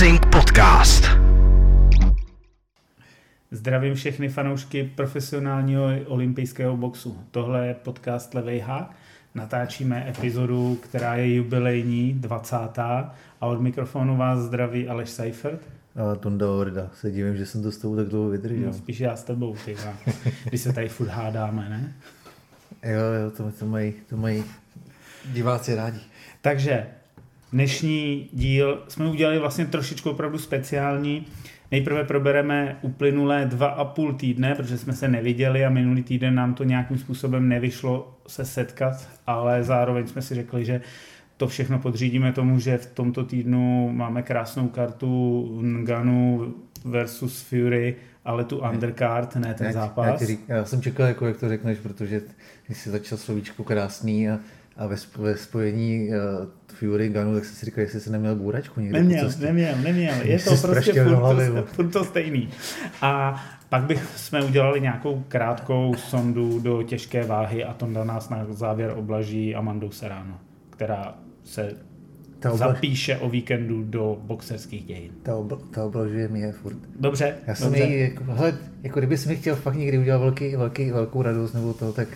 Boxing Podcast. Zdravím všechny fanoušky profesionálního olympijského boxu. Tohle je podcast Levej hák. Natáčíme epizodu, která je jubilejní, 20. A od mikrofonu vás zdraví Aleš Seifert. A Tonda Horda. Se divím, že jsem to s tebou tak dlouho vydržel. No, spíš já s tebou, ty, když se tady furt hádáme, ne? Jo, jo, to, to, mají, to mají diváci rádi. Takže dnešní díl jsme udělali vlastně trošičku opravdu speciální. Nejprve probereme uplynulé dva a půl týdne, protože jsme se neviděli a minulý týden nám to nějakým způsobem nevyšlo se setkat, ale zároveň jsme si řekli, že to všechno podřídíme tomu, že v tomto týdnu máme krásnou kartu Nganu versus Fury, ale tu undercard, ne ten zápas. Jak řík, já jsem čekal, jako, jak to řekneš, protože jsi začal slovíčko krásný a, a ve, ve spojení uh, Fury Ganu, tak jsem si říkal, jestli se neměl bůračku někde Neměl, neměl, neměl. Je to Jsi prostě furt hlavy, to, furt to stejný. A pak bych jsme udělali nějakou krátkou sondu do těžké váhy a Tonda nás na závěr oblaží Amandou Serrano, která se Ta, obla, zapíše o víkendu do boxerských dějin. ta, obla, ta oblažuje mě furt. Dobře, Já jsem dobře. jí, jako, hele, jako kdybys mi chtěl fakt někdy udělat velký, velký, velkou radost nebo to, tak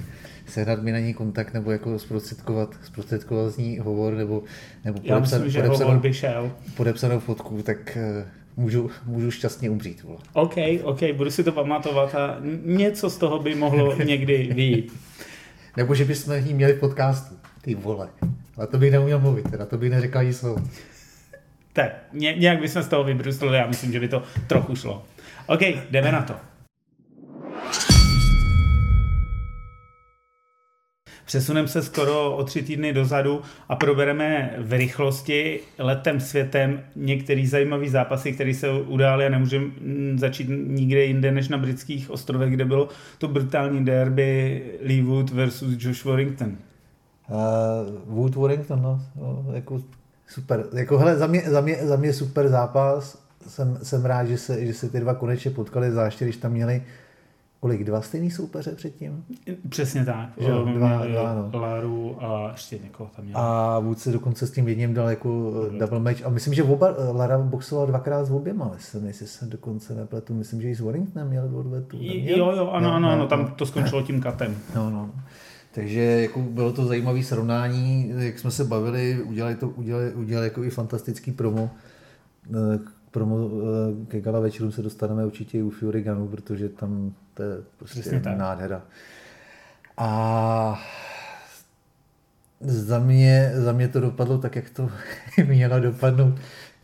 sehnat mi na ní kontakt nebo jako zprostředkovat, zprostředkovat z ní hovor nebo, nebo Já myslím, že hovor by šel. podepsanou fotku, tak eh, můžu, můžu šťastně umřít. Vole. OK, OK, budu si to pamatovat a něco z toho by mohlo někdy vyjít. Nebo že bychom ji měli v podcastu. Ty vole. Ale to bych neuměl mluvit, teda to bych neřekl ani slovo. Tak, ně, nějak bychom z toho vybruslili, já myslím, že by to trochu šlo. OK, jdeme na to. Přesuneme se skoro o tři týdny dozadu a probereme v rychlosti letem světem některé zajímavé zápasy, které se udály a nemůžeme začít nikde jinde než na britských ostrovech, kde bylo to brutální derby Lee Wood versus Josh Warrington. Uh, Wood Warrington, no, no, jako super. Jako, hele, za mě, za, mě, za mě super zápas. Jsem, jsem rád, že se, že se ty dva konečně potkali, zvláště když tam měli kolik, dva stejný soupeře předtím? Přesně tak. Že Měli dva- dva, no. Laru a ještě někoho tam měl. A Wood se dokonce s tím jedním dal jako eh, double match. A myslím, že oba, eh, Lara boxoval dvakrát s oběma, myslím, jestli se dokonce nepletu. Myslím, že i s Warringtonem měl neměl? Jo, jo, ano, No, ano, no, ano, tam no. to skončilo tím katem. No, no. Takže jako bylo to zajímavé srovnání, jak jsme se bavili, udělali to, udělali, udělali jako i fantastický promo. Eh, promo eh, ke gala večerům se dostaneme určitě i u Fury Gunu, protože tam to je Přesně prostě tak. nádhera. A za mě, za mě to dopadlo tak, jak to mělo dopadnout.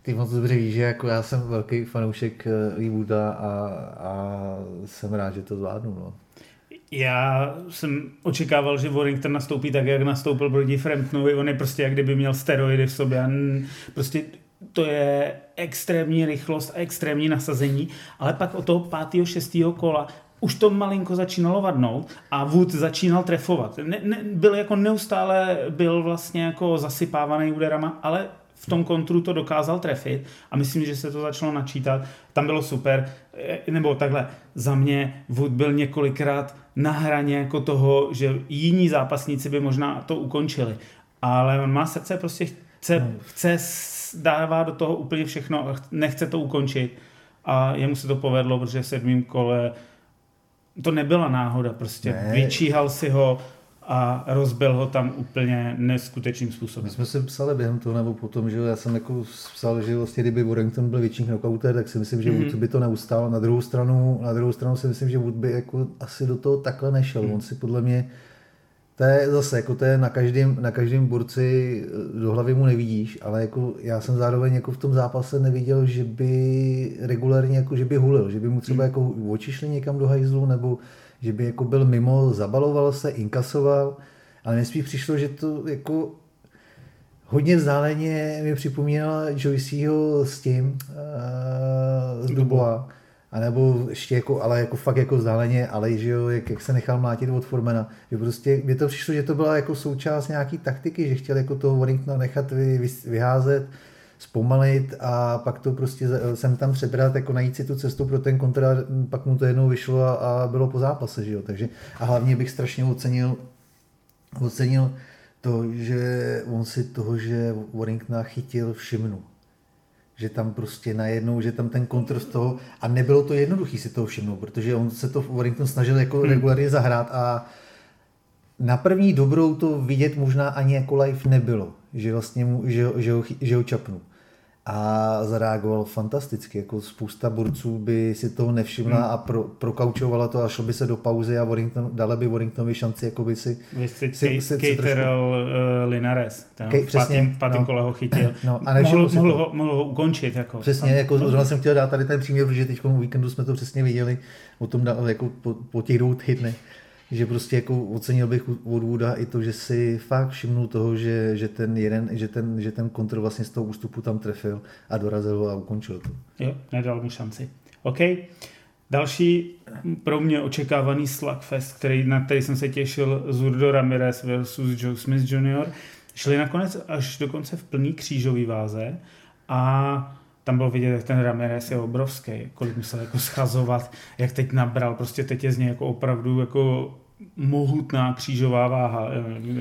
Ty moc dobře víš, že jako já jsem velký fanoušek eh, Lee Wooda a, a jsem rád, že to zvládnu. No. Já jsem očekával, že Warrington nastoupí tak, jak nastoupil proti Framptonovi. On je prostě jak kdyby měl steroidy v sobě. A Prostě to je extrémní rychlost a extrémní nasazení, ale pak od toho pátého, šestého kola už to malinko začínalo vadnout a Wood začínal trefovat. Ne, ne, byl jako neustále, byl vlastně jako zasypávaný úderama, ale v tom kontru to dokázal trefit a myslím, že se to začalo načítat. Tam bylo super, Eh, nebo takhle, za mě Wood byl několikrát na hraně jako toho, že jiní zápasníci by možná to ukončili. Ale on má srdce, prostě chce, chce s- dává do toho úplně všechno a ch- nechce to ukončit. A jemu se to povedlo, protože v sedmém kole to nebyla náhoda, prostě Ne. vyčíhal si ho a rozbil ho tam úplně neskutečným My způsobem. jsme si psali během toho, nebo potom, že já jsem jako psal, že vlastně kdyby Warrington byl větší knockouter, tak si myslím, že Mhm. Wood by to neustál. Na druhou stranu, na druhou stranu si myslím, že Wood by jako asi do toho takhle nešel. Mhm. On si podle mě, to je zase, jako to je na každém, na každém borci, eh, do hlavy mu nevidíš, ale jako já jsem zároveň jako v tom zápase neviděl, že by regulárně, jako že by hulil, že by mu třeba jako oči šly někam do hajzlu, nebo že by jako byl mimo, zabaloval se, inkasoval, ale mně spíš přišlo, že to jako hodně vzdáleně mi připomínala Joyceho s tím, uh, z Dubois. A nebo ještě jako, ale jako fakt jako vzdáleně, ale že jo, jak, jak se nechal mlátit od Formana. Že prostě mě to přišlo, že to byla jako součást nějaký taktiky, že chtěl jako toho Warringtona nechat vy, vy, vyházet, zpomalit a pak to prostě sem tam přebrat, jako najít si tu cestu pro ten kontra, pak mu to jednou vyšlo a, a bylo po zápase, že jo. Takže a hlavně bych strašně ocenil, ocenil to, že on si toho, že Warringtona chytil, všimnu. Že tam prostě najednou, že tam ten kontr z toho, a nebylo to jednoduché si toho všimnout, protože on se to v Warrington snažil jako hmm. regulárně zahrát a na první dobrou to vidět možná ani jako live nebylo, že vlastně mu, že, že, ho, že ho čapnu a zareagoval fantasticky. Jako spousta borců by si toho nevšimla hmm. a pro, prokaučovala to a šlo by se do pauzy a Warrington, dala by Warringtonovi šanci jako by si... Vy jste si, si, si trošku... uh, Linares, ten pátém, pátém no. kole ho chytil. No, a mohl, mohl, ho, mohl ho ukončit. Jako, přesně, jako zrovna jsem chtěl dát tady ten příměr, protože teď v víkendu jsme to přesně viděli o tom jako po, po těch dvou týdnech že prostě jako ocenil bych od Wooda i to, že si fakt všimnul toho, že, že ten jeden, že ten, že ten kontrol vlastně z toho ústupu tam trefil a dorazil ho a ukončil to. Jo, nedal mu šanci. OK. Další pro mě očekávaný slugfest, který, na který jsem se těšil, Zurdo Ramirez versus Joe Smith Jr. Šli nakonec až dokonce v plný křížový váze a tam bylo vidět, jak ten Ramirez je obrovský, kolik musel jako schazovat, jak teď nabral, prostě teď je z něj jako opravdu jako mohutná křížová váha.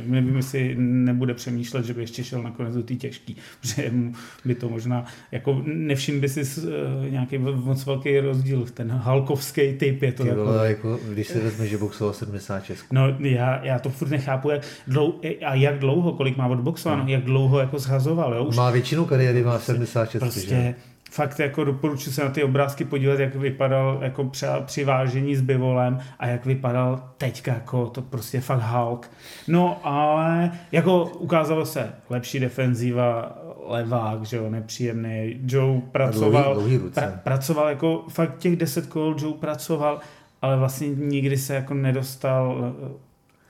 Nevím, jestli nebude přemýšlet, že by ještě šel nakonec do té těžký, protože mu by to možná, jako nevšim by si uh, nějaký moc velký rozdíl. Ten halkovský typ je to Ty jako... jako... Když si vezme, že boxoval 76. No já, já to furt nechápu, jak dlouho, a jak dlouho, kolik má odboxováno, no. jak dlouho jako zhazoval. Jo? Už... Má většinu kariéry, má 76. Prostě, že? Fakt jako doporučuji se na ty obrázky podívat, jak vypadal jako při, při vážení s bivolem a jak vypadal teďka, jako to prostě fakt Hulk. No ale jako ukázalo se lepší defenzíva, levák, že jo, nepříjemný. Joe pracoval, dlouhý, dlouhý pra, pracoval jako fakt těch deset kol Joe pracoval, ale vlastně nikdy se jako nedostal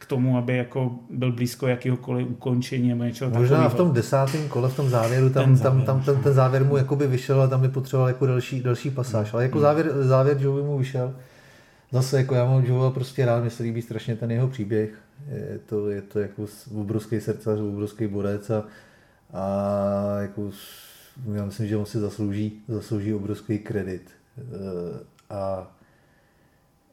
tomu, aby jako byl blízko jakýhokoliv ukončení nebo něčeho Možná takového. v tom desátém kole, v tom závěru, tam ten závěr, tam, tam ten, ten závěr mu jakoby vyšel a tam by potřeboval jako další, další pasáž. Ale jako hmm. závěr, závěr Joe mu vyšel. Zase jako já mám Joe prostě rád, mně se líbí strašně ten jeho příběh. Je to, je to jako obrovský srdcař, obrovský borec a, a jako já myslím, že on si zaslouží, zaslouží obrovský kredit. E, a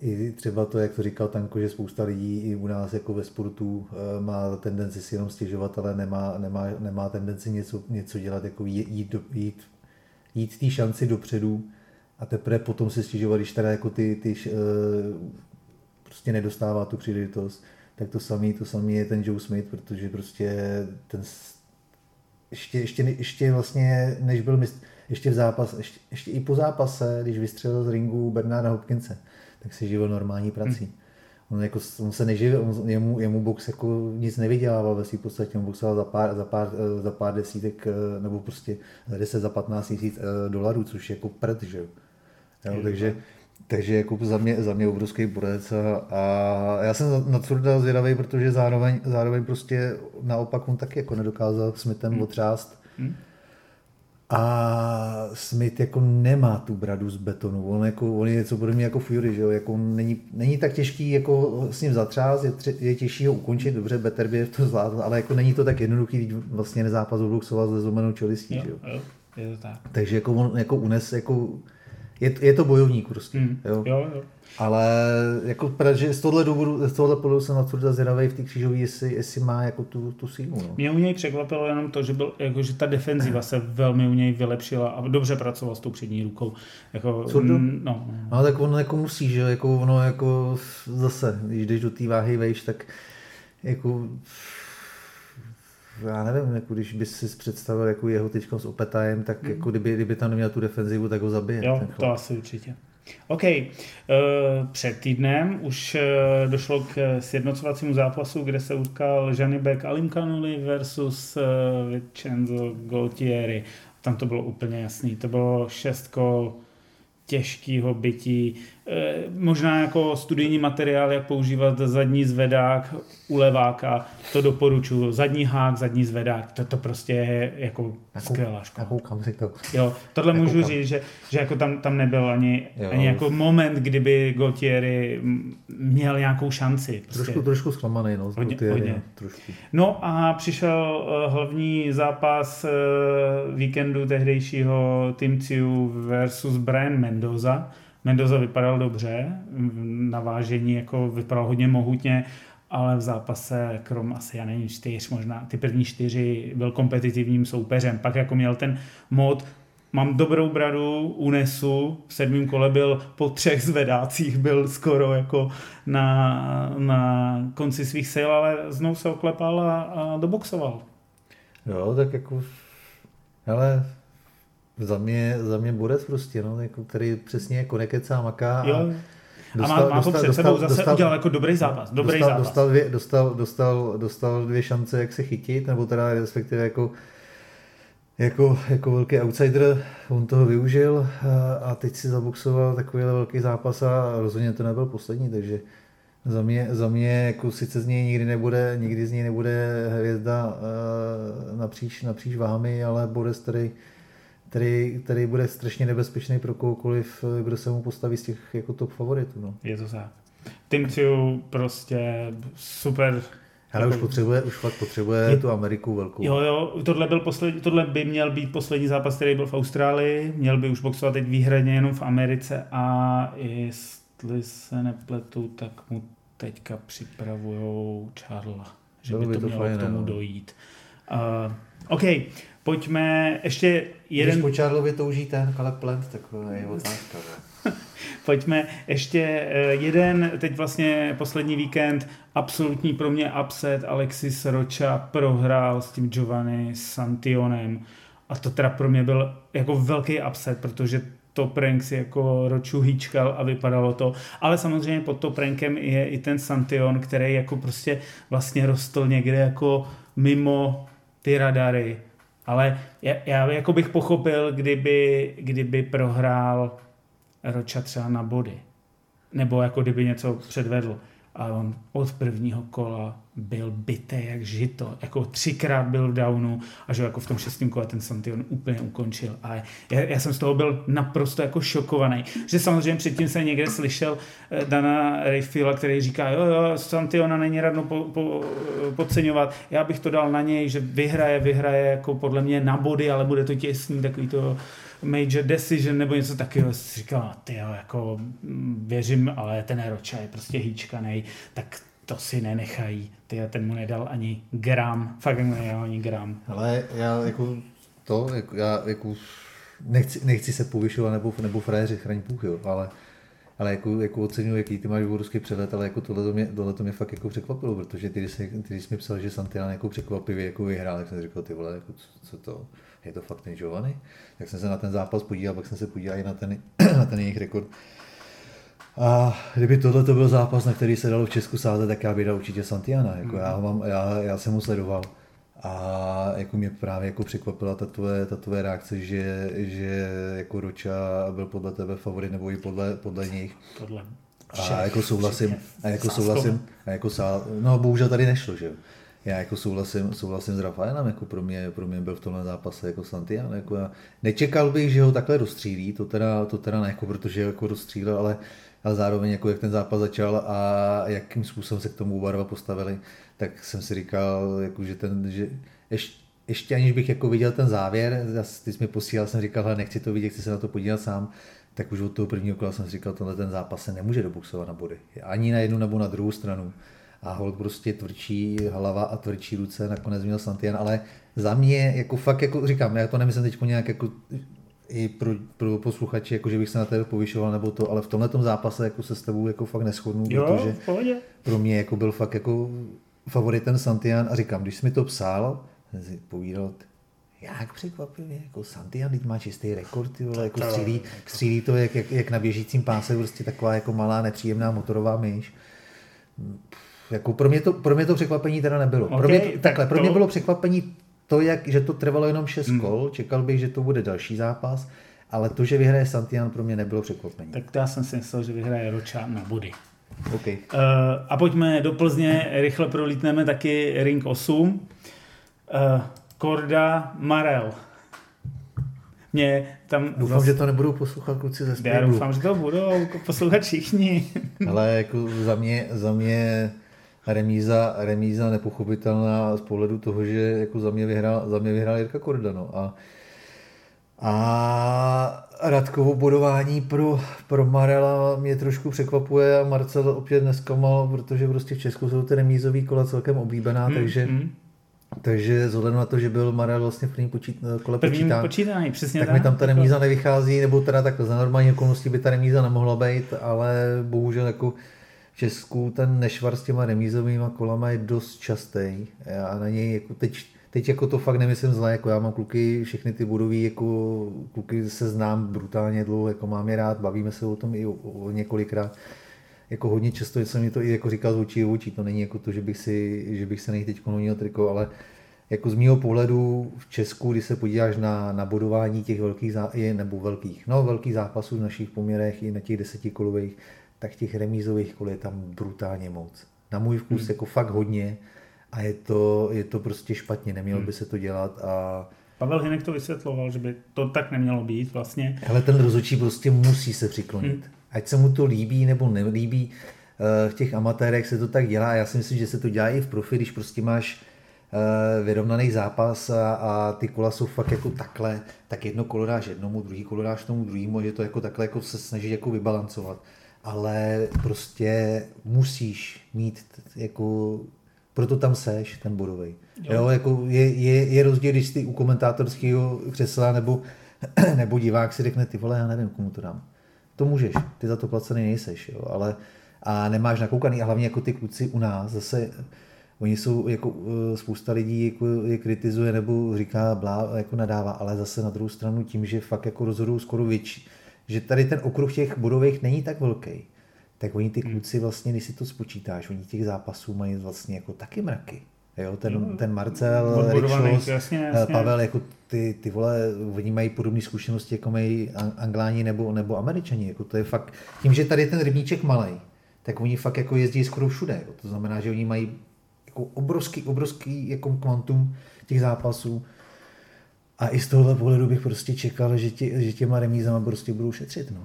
i třeba to, jak to říkal Tanko, že spousta lidí i u nás jako ve sportu eh, má tendenci si jenom stěžovat, ale nemá, nemá, nemá tendenci něco, něco dělat, jako jít, jít, jít, jít té šanci dopředu. A teprve potom se stěžovat, když teda jako ty, ty eh, prostě nedostává tu příležitost, tak to samý, to samý je ten Joe Smith, protože prostě ten ještě, ještě, ještě vlastně, než byl mistr, ještě v zápas, ještě, ještě i po zápase, když vystřelil z ringu Bernarda Hopkinse, tak se živil normální prací. Hmm. On, jako, on se neživil, on, jemu, jemu box jako nic nevydělával ve svým podstatě, on boxoval za pár, za pár, eh, za pár desítek, eh, nebo prostě za 10, za 15 tisíc eh, dolarů, což je jako prd, že jo. takže, takže jako za mě, za mě obrovský borec a, a já jsem na Tvrda zvědavý, protože zároveň, zároveň prostě naopak on taky jako nedokázal Smithem hmm. otřást. Hmm a Smith jako nemá tu bradu z betonu. On, jako, on je něco podobně jako Fury, že jo? Jako on není, není, tak těžký jako s ním zatřást, je, tři, je těžší ho ukončit, dobře, Better by to zvládl, ale jako není to tak jednoduchý, když vlastně nezápas obluxoval ze zlomenou čelistí, že jo? jo? Je to tak. Takže jako on jako unes jako je, je to bojovník prostě. Mm. Jo? Jo, jo. Ale jako, že z tohle důvodu, z tohle pohledu jsem na Tvrda zvědavý v té křížové, jestli, jestli, má jako tu, tu sílu. No. Mě u něj překvapilo jenom to, že, byl, jako, že ta defenziva se velmi u něj vylepšila a dobře pracoval s tou přední rukou. Jako, mm, no. no. tak ono jako musí, že jako ono jako zase, když jdeš do té váhy vejš, tak jako já nevím, jako když bys si představil jako jeho teď s Opetajem, tak mm. jako kdyby, kdyby tam neměl tu defenzivu, tak ho zabije. Jo, to asi určitě. OK. Eh, před týdnem už eh, došlo k sjednocovacímu zápasu, kde se utkal Janibek Alimkanuli versus eh, Vincenzo Goltieri. Tam to bylo úplně jasný. To bylo šest kol těžkého bytí. Eh, možná jako studijní materiál, jak používat zadní zvedák u leváka, to doporučuji. Zadní hák, zadní zvedák, to, to prostě je jako skvělá škola. Nakoukám si to. Jo, tohle Nakoukám. můžu říct, že, že jako tam, tam nebyl ani, jo. ani jako moment, kdyby Gautieri měl nějakou šanci. Prostě. Trošku, trošku zklamaný, no, hodně, Gautieri, hodně. trošku. No a přišel uh, hlavní zápas uh, víkendu tehdejšího Team Ciu versus Brian Mendoza. Mendoza vypadal dobře, na vážení jako vypadal hodně mohutně, ale v zápase, krom asi, já nevím, čtyř možná, ty první čtyři byl kompetitivním soupeřem. Pak jako měl ten mod mám dobrou bradu, unesu, v sedmém kole byl po třech zvedácích, byl skoro jako na, na konci svých sil, ale znovu se oklepal a, a doboxoval. Jo, tak jako, ale za mě, za mě Borec prostě, no, jako, který přesně jako nekecá, maká jo. a Dostal, a má, má to před sebou zase dostal, udělal jako dobrý zápas. Dobrý dostal, zápas. Dostal, dvě, dostal, dostal, dostal dvě šance, jak se chytit, nebo teda respektive jako jako, jako velký outsider, on toho využil a teď si zaboxoval takovýhle velký zápas a rozhodně to nebyl poslední, takže za mě, za mě jako sice z něj nikdy nebude, nikdy z něj nebude hvězda napříč, napříč vámi, ale bude který, který, který bude strašně nebezpečný pro kohokoliv, kdo se mu postaví z těch jako top favoritů. No. Je to tak. Team Two prostě super ale už potřebuje, už fakt potřebuje je, tu Ameriku velkou. Jo, jo, tohle, byl poslední, tohle by měl být poslední zápas, který byl v Austrálii, měl by už boxovat teď výhradně jenom v Americe a jestli se nepletu, tak mu teďka připravujou Charla, že Bylo by to, by to mělo fajn, k tomu no. dojít. Uh, OK, pojďme ještě jeden... Když po Charlovi touží ten Caleb Plant, tak je otázka. Pojďme ještě eh, jeden, teď vlastně poslední víkend, absolutní pro mě upset, Alexis Rocha prohrál s tím Giovanni Santionem a to teda pro mě byl jako velký upset, protože to prank si jako Roču hýčkal a vypadalo to. Ale samozřejmě pod to prankem je i ten Santion, který jako prostě vlastně rostl někde jako mimo ty radary. Ale já, já jako bych pochopil, kdyby, kdyby prohrál Roča třeba na body. Nebo jako kdyby něco předvedl. A on od prvního kola byl bité jak žito. Jako třikrát byl v downu a že jako v tom šestém kole ten Santion úplně ukončil. A já, já jsem z toho byl naprosto jako šokovaný. Že samozřejmě předtím se někde slyšel eh, Dana Rayfiela, který říká, jo, jo, Santiona není radno po, po, podceňovat. Já bych to dal na něj, že vyhraje, vyhraje jako podle mě na body, ale bude to těsný, takový to major decision nebo něco takového. Si říkal, ty jo, jako mm, věřím, ale ten Rocha je prostě hýčkanej, tak to si nenechají. Ty ten mu nedal ani gram, fakt mu nedal ani gram. Ale já jako to, jako, já jako nechci, nechci se povyšovat nebo, nebo frajeři, chraň Bůh, jo, ale ale jako, jako oceňuji, jaký ty máš obrovský přehled, ale jako tohle to mě, tohle to mě fakt jako překvapilo, protože ty, když, jsi, ty, jsi mi psal, že Santiana jako překvapivě jako vyhrál, tak jsem říkal, ty vole, jako co, co to, je to fakt ten Giovanni? Tak jsem se na ten zápas podíval, pak jsem se podíval i na ten, na ten jejich rekord. A kdyby tohle to byl zápas, na který se dalo v Česku sázet, tak já bych dal určitě Santiana. Jako mm. já, mám, já, já, jsem mu sledoval. A jako mě právě jako překvapila ta tvoje, ta tvoje reakce, že, že jako Roča byl podle tebe favorit, nebo i podle, podle nich. Podle a jako souhlasím, a jako souhlasím, a jako sá, no bohužel tady nešlo, že jo já jako souhlasím, souhlasím s Rafaelem, jako pro mě, pro mě byl v tomhle zápase jako Santiago. Jako já nečekal bych, že ho takhle rozstřílí, to teda, to teda ne, jako protože jako rozstřílel, ale, ale zároveň jako jak ten zápas začal a jakým způsobem se k tomu oba postavili, tak jsem si říkal, jako, že ten, že ještě, ještě aniž bych jako viděl ten závěr, ty jsi mi posílal, jsem říkal, nechci to vidět, chci se na to podívat sám, tak už od toho prvního kola jsem si říkal, tohle ten zápas se nemůže dobuxovat na body. Ani na jednu nebo na druhou stranu a hold prostě tvrdší hlava a tvrdší ruce nakonec měl Santian, ale za mě, jako fakt, jako říkám, já to nemyslím teď nějak jako i pro, pro posluchače, jako že bych se na tebe povyšoval nebo to, ale v tomhle zápase jako se s tebou jako fakt neschodnu, jo, protože pohodě. pro mě jako byl fakt jako favoritem Santian a říkám, když jsi mi to psal, jsem si povídal, jak překvapivě, jako Santian, teď má čistý rekord, vole, jako střílí, střílí to jak, jak, jak, na běžícím páse, prostě taková jako malá nepříjemná motorová myš jako pro, mě to, pro mě to překvapení teda nebylo. Okay, pro mě to, tak takhle, to... pro mě bylo překvapení to, jak, že to trvalo jenom 6 hmm. kol, čekal bych, že to bude další zápas, ale to, že vyhraje Santian, pro mě nebylo překvapení. Tak to já jsem si myslel, že vyhraje Roča na body. Okay. Uh, a pojďme do Plzně, rychle prolítneme taky Ring 8. Uh, eh, Korda Marel. Mě tam doufám, zas... že to nebudou poslouchat kluci ze Springu. Já doufám, že to budou poslouchat všichni. Ale jako za mě, za mě remíza, remíza nepochopitelná z pohledu toho, že jako za mě vyhrál, za mě vyhrál Jirka Korda. No. A, a Radkovo bodování pro, pro Marela mě trošku překvapuje a Marcel opět neskamal, protože prostě v Česku jsou ty remízové kola celkem oblíbená, mm, takže mm. Takže vzhledem na to, že byl Marel vlastně v prvním počít, kole Prvním počítán, počítání, přesně tak tak. mi tam ta remíza nevychází, nebo teda tak za normální okolností by ta remíza nemohla být, ale bohužel jako Česku ten nešvar s těma remízovými kolama je dost častý. A na něj jako teď, teď jako to fakt nemyslím zle, jako já mám kluky, všechny ty budový, jako kluky se znám brutálně dlouho, jako mám je rád, bavíme se o tom i o, o několikrát. Jako hodně často jsem mi to i jako říkal z očí do očí, to není jako to, že bych, si, že bych se nej teď honil triko, ale jako z mého pohledu v Česku, když se podíváš na, na bodování těch velkých, zá, nebo velkých, no velkých zápasů v našich poměrech i na těch desetikolových, tak těch remízových kol je tam brutálně moc. Na můj vkus Hmm. jako fakt hodně a je to, je to prostě špatně, nemělo Hmm. by se to dělat a Pavel Hinek to vysvětloval, že by to tak nemělo být vlastně. ale ten rozhodčí prostě musí se přiklonit. Hmm. Ať se mu to líbí nebo nelíbí, eh, v těch amatérech se to tak dělá. Já si myslím, že se to dělá i v profi, když prostě máš eh, vyrovnaný zápas a, a ty kola jsou fakt jako takhle, tak jedno kolo dáš jednomu, druhý kolo dáš tomu druhému, že to jako takhle jako se snaží jako vybalancovat. Ale prostě musíš mít jako proto tam seš, ten bodový. Jo. Jo, jako je, je, je rozdíl, když ty u komentátorského křesla nebo, nebo divák si řekne, ty vole, já nevím, komu to dám. To můžeš, ty za to placený nejseš, jo, ale a nemáš nakoukaný a hlavně jako ty kluci u nás zase Oni jsou, jako eh, spousta lidí jako je kritizuje nebo říká blá, jako nadává, ale zase na druhou stranu tím, že fakt jako rozhodují skoro větší, že tady ten okruh těch bodových není tak velký, tak oni ty kluci vlastně, když si to spočítáš, oni těch zápasů mají vlastně jako taky mraky. Jo, ten, Jo, ten Marcel, jasně, eh, jasně. Pavel, jako ty, ty vole, oni mají podobné zkušenosti, jako mají An- Angláni nebo, nebo Američani. Jako to je fakt, tím, že tady je ten rybníček malý, tak oni fakt jako jezdí skoro všude. Jo. To znamená, že oni mají jako obrovský, obrovský jako kvantum těch zápasů. A i z tohohle pohledu bych prostě čekal, že, tě, že těma remízama prostě budou šetřit. No.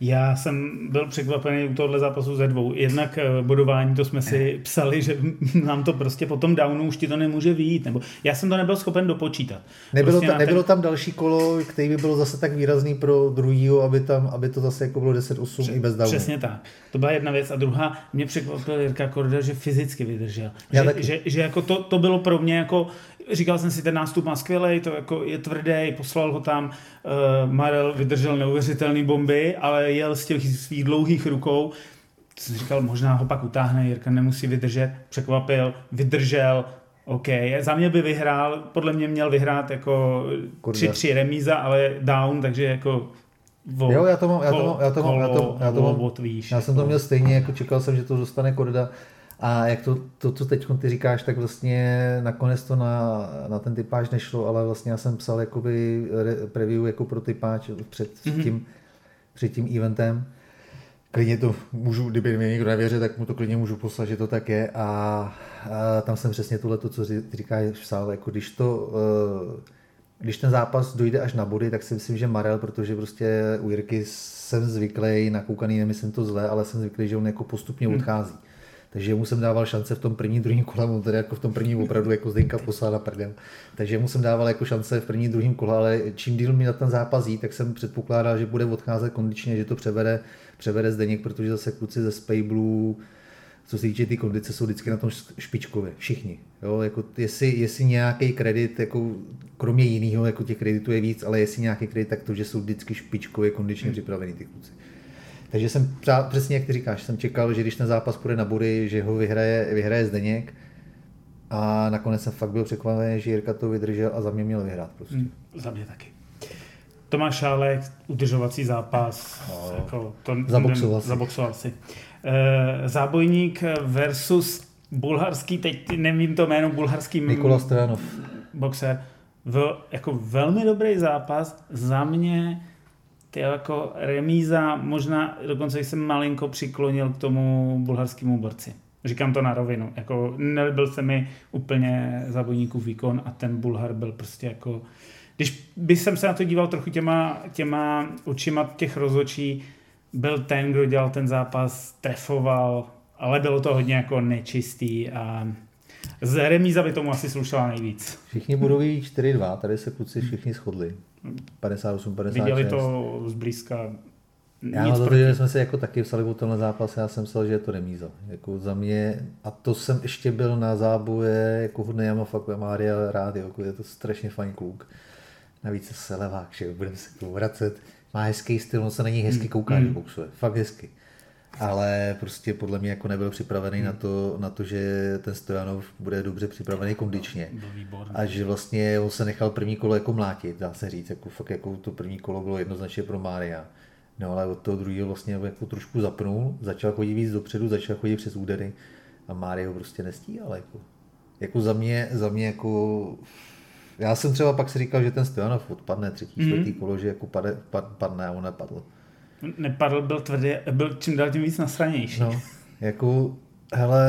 Já jsem byl překvapený u tohohle zápasu ze dvou. Jednak eh, bodování, to jsme si psali, že nám to prostě po tom downu už ti to nemůže vyjít. Nebo já jsem to nebyl schopen dopočítat. Nebylo, prostě ta, na nebylo tam další kolo, který by bylo zase tak výrazný pro druhýho, aby, tam, aby to zase jako bylo 10-8 i bez downu. Přesně tak. To byla jedna věc. A druhá, mě překvapil Jirka Korda, že fyzicky vydržel. Já Že, že, že, jako to, to, bylo pro mě jako, říkal jsem si, ten nástup má skvělej, to jako je tvrdý, poslal ho tam, uh, Marel vydržel neuvěřitelný bomby, ale jel z těch svých dlouhých rukou, jsem říkal, možná ho pak utáhne, Jirka nemusí vydržet, překvapil, vydržel, OK, za mě by vyhrál, podle mě měl vyhrát jako Korda. 3-3 remíza, ale down, takže jako o Jo, já to mám, já to mám, já to mám, já to, já to mám, já jsem to měl stejně, jako čekal jsem, že to dostane Korda. A jak to, to co teď ty říkáš, tak vlastně nakonec to na, na ten typáž nešlo, ale vlastně já jsem psal jakoby re- preview jako pro typáč před Mhm. tím, před tím eventem. Klidně to můžu, kdyby mi někdo nevěřil, tak mu to klidně můžu poslat, že to tak je. A, a tam jsem přesně tohle, co ty říkáš, psal, jako když to, eh, když ten zápas dojde až na body, tak si myslím, že Marel, protože prostě u Jirky jsem zvyklý, nakoukaný, nemyslím to zle, ale jsem zvyklý, že on jako postupně Hmm. odchází. Takže mu jsem dával šance v tom prvním, druhém kole, on tedy jako v tom prvním opravdu jako Zdenka poslal na prdel. Takže mu jsem dával jako šance v prvním, druhém kole, ale čím díl mi na ten zápas jít, tak jsem předpokládal, že bude odcházet kondičně, že to převede, převede Zdeněk, protože zase kluci ze Spejblu, co se týče ty kondice, jsou vždycky na tom špičkově, všichni. Jo, jako jestli, jestli nějaký kredit, jako kromě jiného, jako těch kreditů je víc, ale jestli nějaký kredit, tak to, že jsou vždycky špičkově kondičně hmm. připravení ty kluci. Takže jsem přesně jak ty říkáš, jsem čekal, že když ten zápas půjde na body, že ho vyhraje, vyhraje Zdeněk. A nakonec jsem fakt byl překvapený, že Jirka to vydržel a za mě měl vyhrát prostě. Hmm, za mě taky. Tomáš Šálek, udržovací zápas, No. jako to, Zaboxoval si. zaboxoval si. E, zábojník versus bulharský, teď nevím to jméno, bulharský Nikola Stojanov. boxer, v, jako velmi dobrý zápas, za mě ty jako remíza, možná dokonce jsem malinko přiklonil k tomu bulharskému borci. Říkám to na rovinu. Jako nebyl se mi úplně závodníkův výkon a ten Bulhar byl prostě jako... Když by jsem se na to díval trochu těma, těma očima těch rozočí, byl ten, kdo dělal ten zápas, trefoval, ale bylo to hodně jako nečistý a z remíza by tomu asi slušela nejvíc. Všichni budoví 4-2, tady se kluci všichni shodli. 58, 56. Viděli to zblízka Já nic to, proti. že jsme se jako taky psali o tenhle zápas, já jsem myslel, že je to remíza. Jako za mě, a to jsem ještě byl na záboje jako hodný Yamafaku a Mária rád, jako je to strašně fajn kluk. Navíc se levák, že budeme se k tomu vracet. Má hezký styl, on se na něj hezky kouká, Hmm. když boxuje, fakt hezky. Ale prostě podle mě jako nebyl připravený na, to, na to, že ten Stojanov bude dobře připravený kondičně. Byl výborný. A že vlastně on se nechal první kolo jako mlátit, dá se říct, jako fakt jako to první kolo bylo jednoznačně pro Mária. No ale od toho druhého vlastně jako trošku zapnul, začal chodit víc dopředu, začal chodit přes údery a Mária ho prostě nestíhal. Jako, jako za mě, za mě jako já jsem třeba pak si říkal, že ten Stojanov odpadne třetí, čtvrtý kolo, že jako pade, pad, padne a on nepadl. Nepadl, byl tvrdý, byl čím dál tím víc nasranější. No, jako, hele,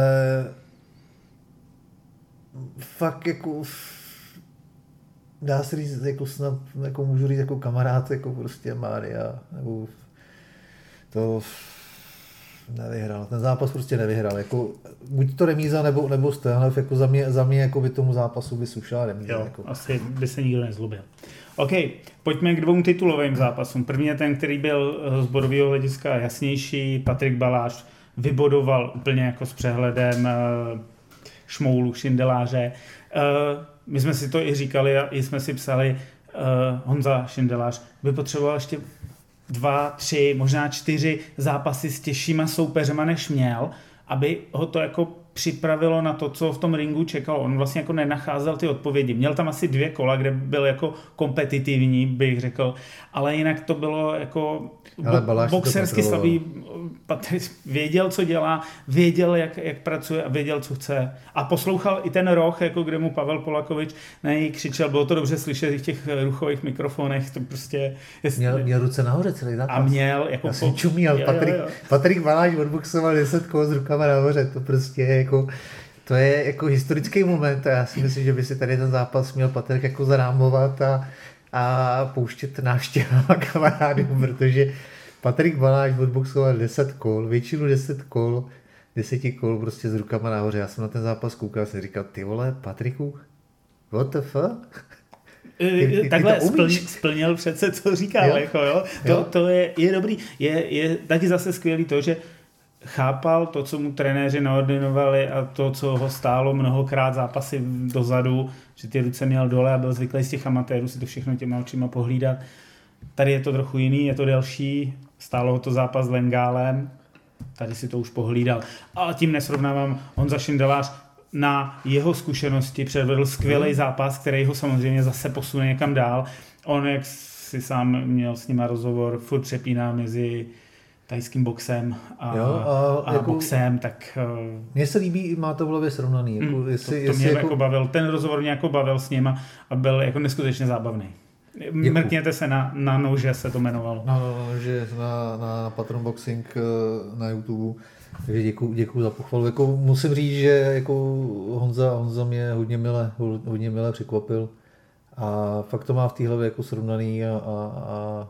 fakt jako, dá se říct, jako snad, jako můžu říct jako kamarád, jako prostě Mária, nebo to nevyhrál, ten zápas prostě nevyhrál, jako buď to remíza, nebo, nebo Stojanov, jako za mě, za mě jako by tomu zápasu by sušila remíza. Jo, jako. asi by se nikdo nezlobil. OK, pojďme k dvou titulovým zápasům. První je ten, který byl eh, z bodového hlediska jasnější. Patrik Baláš vybodoval úplně jako s přehledem eh, šmoulu Šindeláře. Eh, My jsme si to i říkali a i jsme si psali, Honza Šindelář by potřeboval ještě dva, tři, možná čtyři zápasy s těžšíma soupeřema, než měl, aby ho to jako připravilo na to, co v tom ringu čekalo. On vlastně jako nenacházel ty odpovědi. Měl tam asi dvě kola, kde byl jako kompetitivní, bych řekl, ale jinak to bylo jako Ale Baláš boxersky slabý. Patrik věděl, co dělá, věděl, jak, jak pracuje a věděl, co chce. A poslouchal i ten roh, jako kde mu Pavel Polakovič na něj křičel. Bylo to dobře slyšet i v těch ruchových mikrofonech. To prostě... Měl, měl ruce nahoře celý zápas. a měl jako... Já jsem čuměl, Jo, Patrik, jo, jo. Patrik Baláš odboxoval 10 kol s rukama nahoře, to prostě je jako, to je jako historický moment a já si myslím, že by si tady ten zápas měl Patrik jako zarámovat a, a pouštět návštěvám kamarádům, protože Patrik Baláš odboxoval 10 kol, většinu 10 kol, 10 kol prostě s rukama nahoře. Já jsem na ten zápas koukal a jsem říkal, ty vole, Patriku, what the fuck? ty- ty Takhle to umíš. splnil, splnil přece, co říkal, Jo. jako jo. To, Jo. to je, je dobrý. Je, je taky zase skvělý to, že chápal to, co mu trenéři naordinovali a to, co ho stálo mnohokrát zápasy dozadu, že ty ruce měl dole a byl zvyklý z těch amatérů si to všechno těma očima pohlídat. Tady je to trochu jiný, je to delší, stálo ho to zápas s Lengálem, tady si to už pohlídal. A tím nesrovnávám Honza Šindelář, na jeho zkušenosti předvedl skvělý zápas, který ho samozřejmě zase posune někam dál. On, jak si sám měl s nima rozhovor, furt přepíná mezi tajským boxem a, Jo, a a jako- boxem, tak eh, Mně se líbí, má to v hlavě srovnaný. Jako, Hmm, jestli, to, to jestli mě jako, jako bavil, ten rozhovor mě jako bavil s ním a, byl jako neskutečně zábavný. Děkuju. Mrkněte se na, na nože, se to jmenovalo. No, no, no, že na, na Patron Boxing eh, na YouTube. Takže děkuji, děkuji za pochvalu. Jako, musím říct, že jako Honza, Honza mě hodně mile, hodně mile překvapil. A fakt to má v té hlavě jako srovnaný a, a, a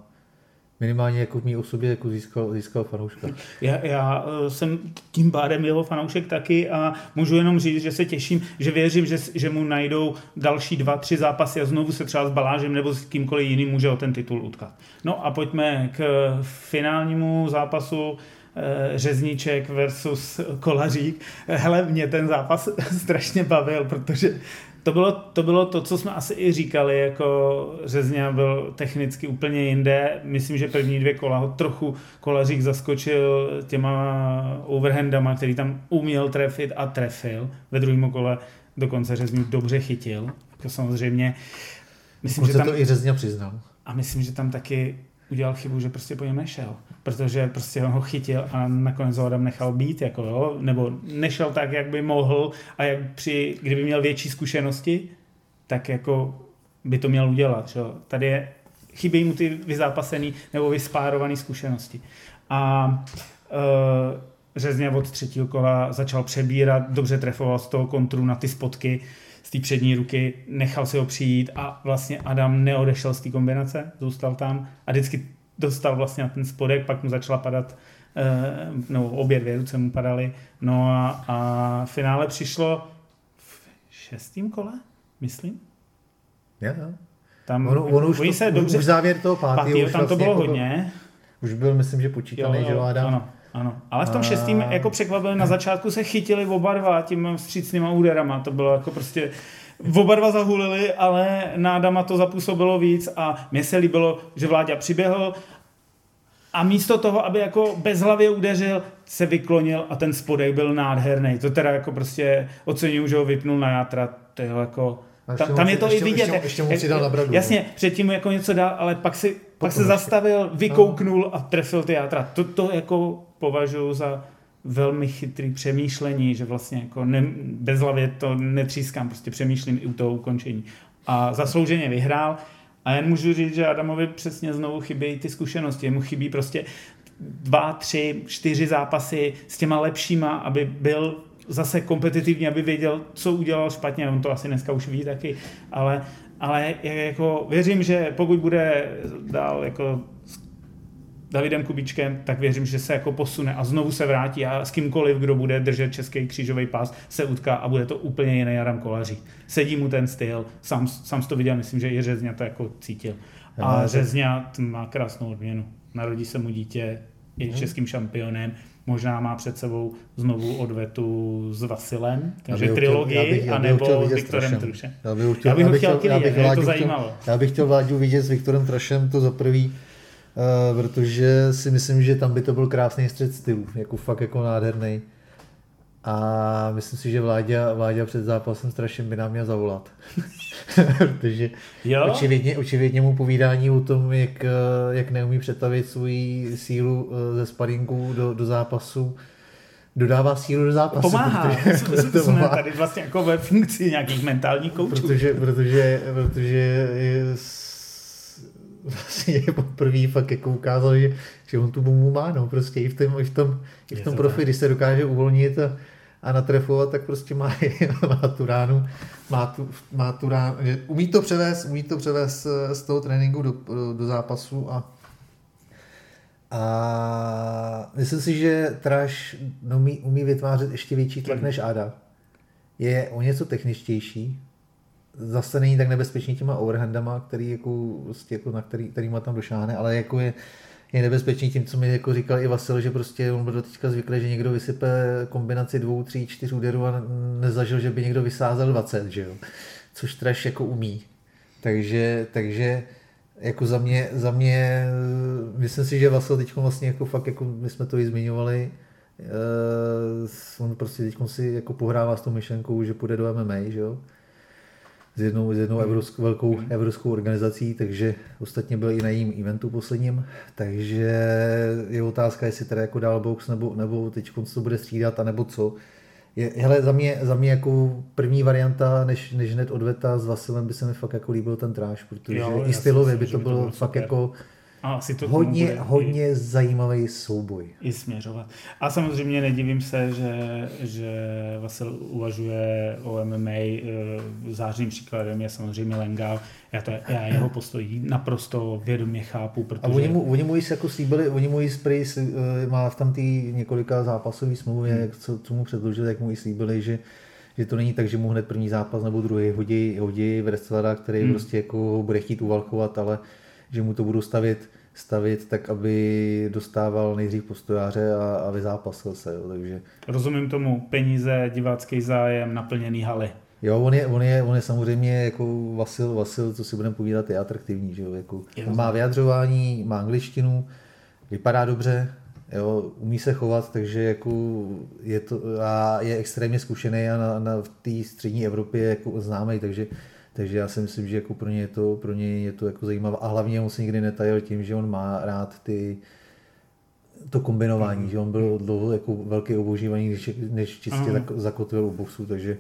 minimálně jako mý osobě jako získal, získal fanouška. Já, já eh, jsem tím pádem jeho fanoušek taky a můžu jenom říct, že se těším, že věřím, že, že mu najdou další dva, tři zápasy a znovu se třeba s Balážem nebo s kýmkoliv jiným může o ten titul utkat. No a pojďme k finálnímu zápasu eh, Řezníček versus Kolařík. Hele, mě ten zápas strašně bavil, protože to bylo, to bylo to, co jsme asi i říkali, jako Řezňa byl technicky úplně jinde. Myslím, že první dvě kola ho trochu Kolařík zaskočil těma overhandama, který tam uměl trefit a trefil. Ve druhém kole dokonce Řezňu dobře chytil. Jako samozřejmě. Myslím, že tam, to i Řezně přiznal. a myslím, že tam taky udělal chybu, že prostě po něm nešel. Protože prostě on ho chytil a nakonec ho Adam nechal být, jako jo, nebo nešel tak, jak by mohl a jak při, kdyby měl větší zkušenosti, tak jako by to měl udělat. Že? Tady je, chybějí mu ty vyzápasený nebo vyspárované zkušenosti. A uh, Řezně od třetího kola začal přebírat, dobře trefoval z toho kontru na ty spotky z té přední ruky, nechal si ho přijít a vlastně Adam neodešel z té kombinace, zůstal tam a vždycky dostal vlastně na ten spodek, pak mu začala padat, eh, no obě dvě ruce mu padaly, no a, a v finále přišlo v šestém kole, myslím. Jo, jo. Tam, Ono, ono už, to, se dobře, už závěr toho pátého. pátýho, už tam to vlastně bylo jako hodně. už byl, myslím, že počítaný, jo, jo, že Láda. Ano, ano. Ale v tom šestým jako překvapili, na začátku se chytili oba dva tím vstřícnýma úderama. To bylo jako prostě Oba dva zahulili, ale na Adama to zapůsobilo víc a mně se líbilo, že Vláďa přiběhl a místo toho, aby jako bezhlavě udeřil, se vyklonil a ten spodek byl nádherný. To teda jako prostě oceňuju, že ho vypnul na játra. To je jako... Tam, tam je to ještě, i vidět. Ještě, ještě mu přidal na bradu. Jasně, no. předtím mu jako něco dal, ale pak, si, pak se zastavil, vykouknul a trefil ty játra. To, to jako považuji za velmi chytrý přemýšlení, že vlastně jako ne, bezhlavě to netřískám, prostě přemýšlím i u toho ukončení. A zaslouženě vyhrál. A jen můžu říct, že Adamovi přesně znovu chybí ty zkušenosti. Mu chybí prostě dva, tři, čtyři zápasy s těma lepšíma, aby byl zase kompetitivní, aby věděl, co udělal špatně. On to asi dneska už ví taky, ale, ale jako věřím, že pokud bude dál jako Davidem Kubičkem, tak věřím, že se jako posune a znovu se vrátí a s kýmkoliv, kdo bude držet český křížový pás, se utká a bude to úplně jiný Adam Kolaří. Sedí mu ten styl, sám, sám to viděl, myslím, že i Řezňa to jako cítil. A Řezňa má krásnou odměnu. Narodí se mu dítě, je hmm. českým šampionem, možná má před sebou znovu odvetu s Vasilem, takže trilogii, anebo s Viktorem Trušem. Já bych ho chtěl, já bych ho chtěl, chtěl, chtěl, chtěl, to zajímalo. Já bych chtěl Vláďu vidět s Viktorem Trušem, to za prvý, Uh, protože si myslím, že tam by to byl krásný střed stylů, jako fakt jako nádherný. A myslím si, že Vláďa, Vláďa před zápasem strašně by nám měl zavolat. protože jo? Očividně, očividně mu povídání o tom, jak, eh, jak neumí přetavit svoji sílu eh, ze sparingu do, do zápasu, dodává sílu do zápasu. Pomáhá. Protože, to jsme tady vlastně jako ve funkci nějakých mentálních koučů. Protože, protože, protože je, vlastně poprvé fakt jako ukázal, že, že on tu bombu má, no, prostě i v tom, i v tom, i v tom profi, když se dokáže uvolnit a, a natrefovat, tak prostě má, má tu ránu, má tu, má tu ránu, že umí to převést, umí to převést z toho tréninku do, do zápasu a a myslím si, že Trash umí, umí vytvářet ještě větší tlak než Ada. Je o něco techničtější, zase není tak nebezpečný těma overhandama, který jako, prostě jako na který, kterýma tam došáhne, ale jako je, je nebezpečný tím, co mi jako říkal i Vasil, že prostě on byl teďka zvyklý, že někdo vysype kombinaci dvou, tří, čtyř úderů a nezažil, že by někdo vysázel 20, že jo? Což trash jako umí. Takže, takže jako za mě, za mě, myslím si, že Vasil teď vlastně jako fakt, jako my jsme to i zmiňovali, uh, on prostě teď si jako pohrává s tou myšlenkou, že půjde do MMA, že jo? S jednou, s jednou hmm. evropskou, velkou hmm. evropskou organizací, takže ostatně byl i na jejím eventu posledním, takže je otázka, jestli teda jako dál box nebo, nebo teď to bude střídat, anebo co. Je, hele, za mě, za mě jako první varianta, než, než hned odveta s Vasilem, by se mi fakt jako líbil ten tráž, protože jo, i stylově by to bylo fakt super. jako a asi to hodně, bude hodně i, zajímavý souboj. I směřovat. A samozřejmě nedivím se, že, že Vasil uvažuje o MMA. Eh, zářným příkladem je samozřejmě Lengal. Já, to, já jeho postoj naprosto vědomě chápu. Protože... A oni mu, oni mu jako slíbili, oni mu spray eh, má v tam tý několika zápasový smlouvy, hmm. co, co mu předložili, jak mu slíbili, že že to není tak, že mu hned první zápas nebo druhý hodí, hodí wrestlera, který hmm. prostě jako bude chtít uvalchovat, ale že mu to budou stavit, stavit tak, aby dostával nejdřív postojáře a, a vyzápasil se. Jo, takže... Rozumím tomu, peníze, divácký zájem, naplněný haly. Jo, on je, on je, on je samozřejmě jako Vasil, Vasil, co si budeme povídat, je atraktivní. Že jo? Jako, on má vyjadřování, má angličtinu, vypadá dobře, jo, umí se chovat, takže jako je to, a je extrémně zkušený a na, na v té střední Evropě jako známý, takže takže já si myslím, že jako pro ně je to, pro ně je to jako zajímavé. A hlavně on se nikdy netajil tím, že on má rád ty, to kombinování, mm. že on byl dlouho jako velký obožívaný, než, než čistě mm. zakotvil u boxu, takže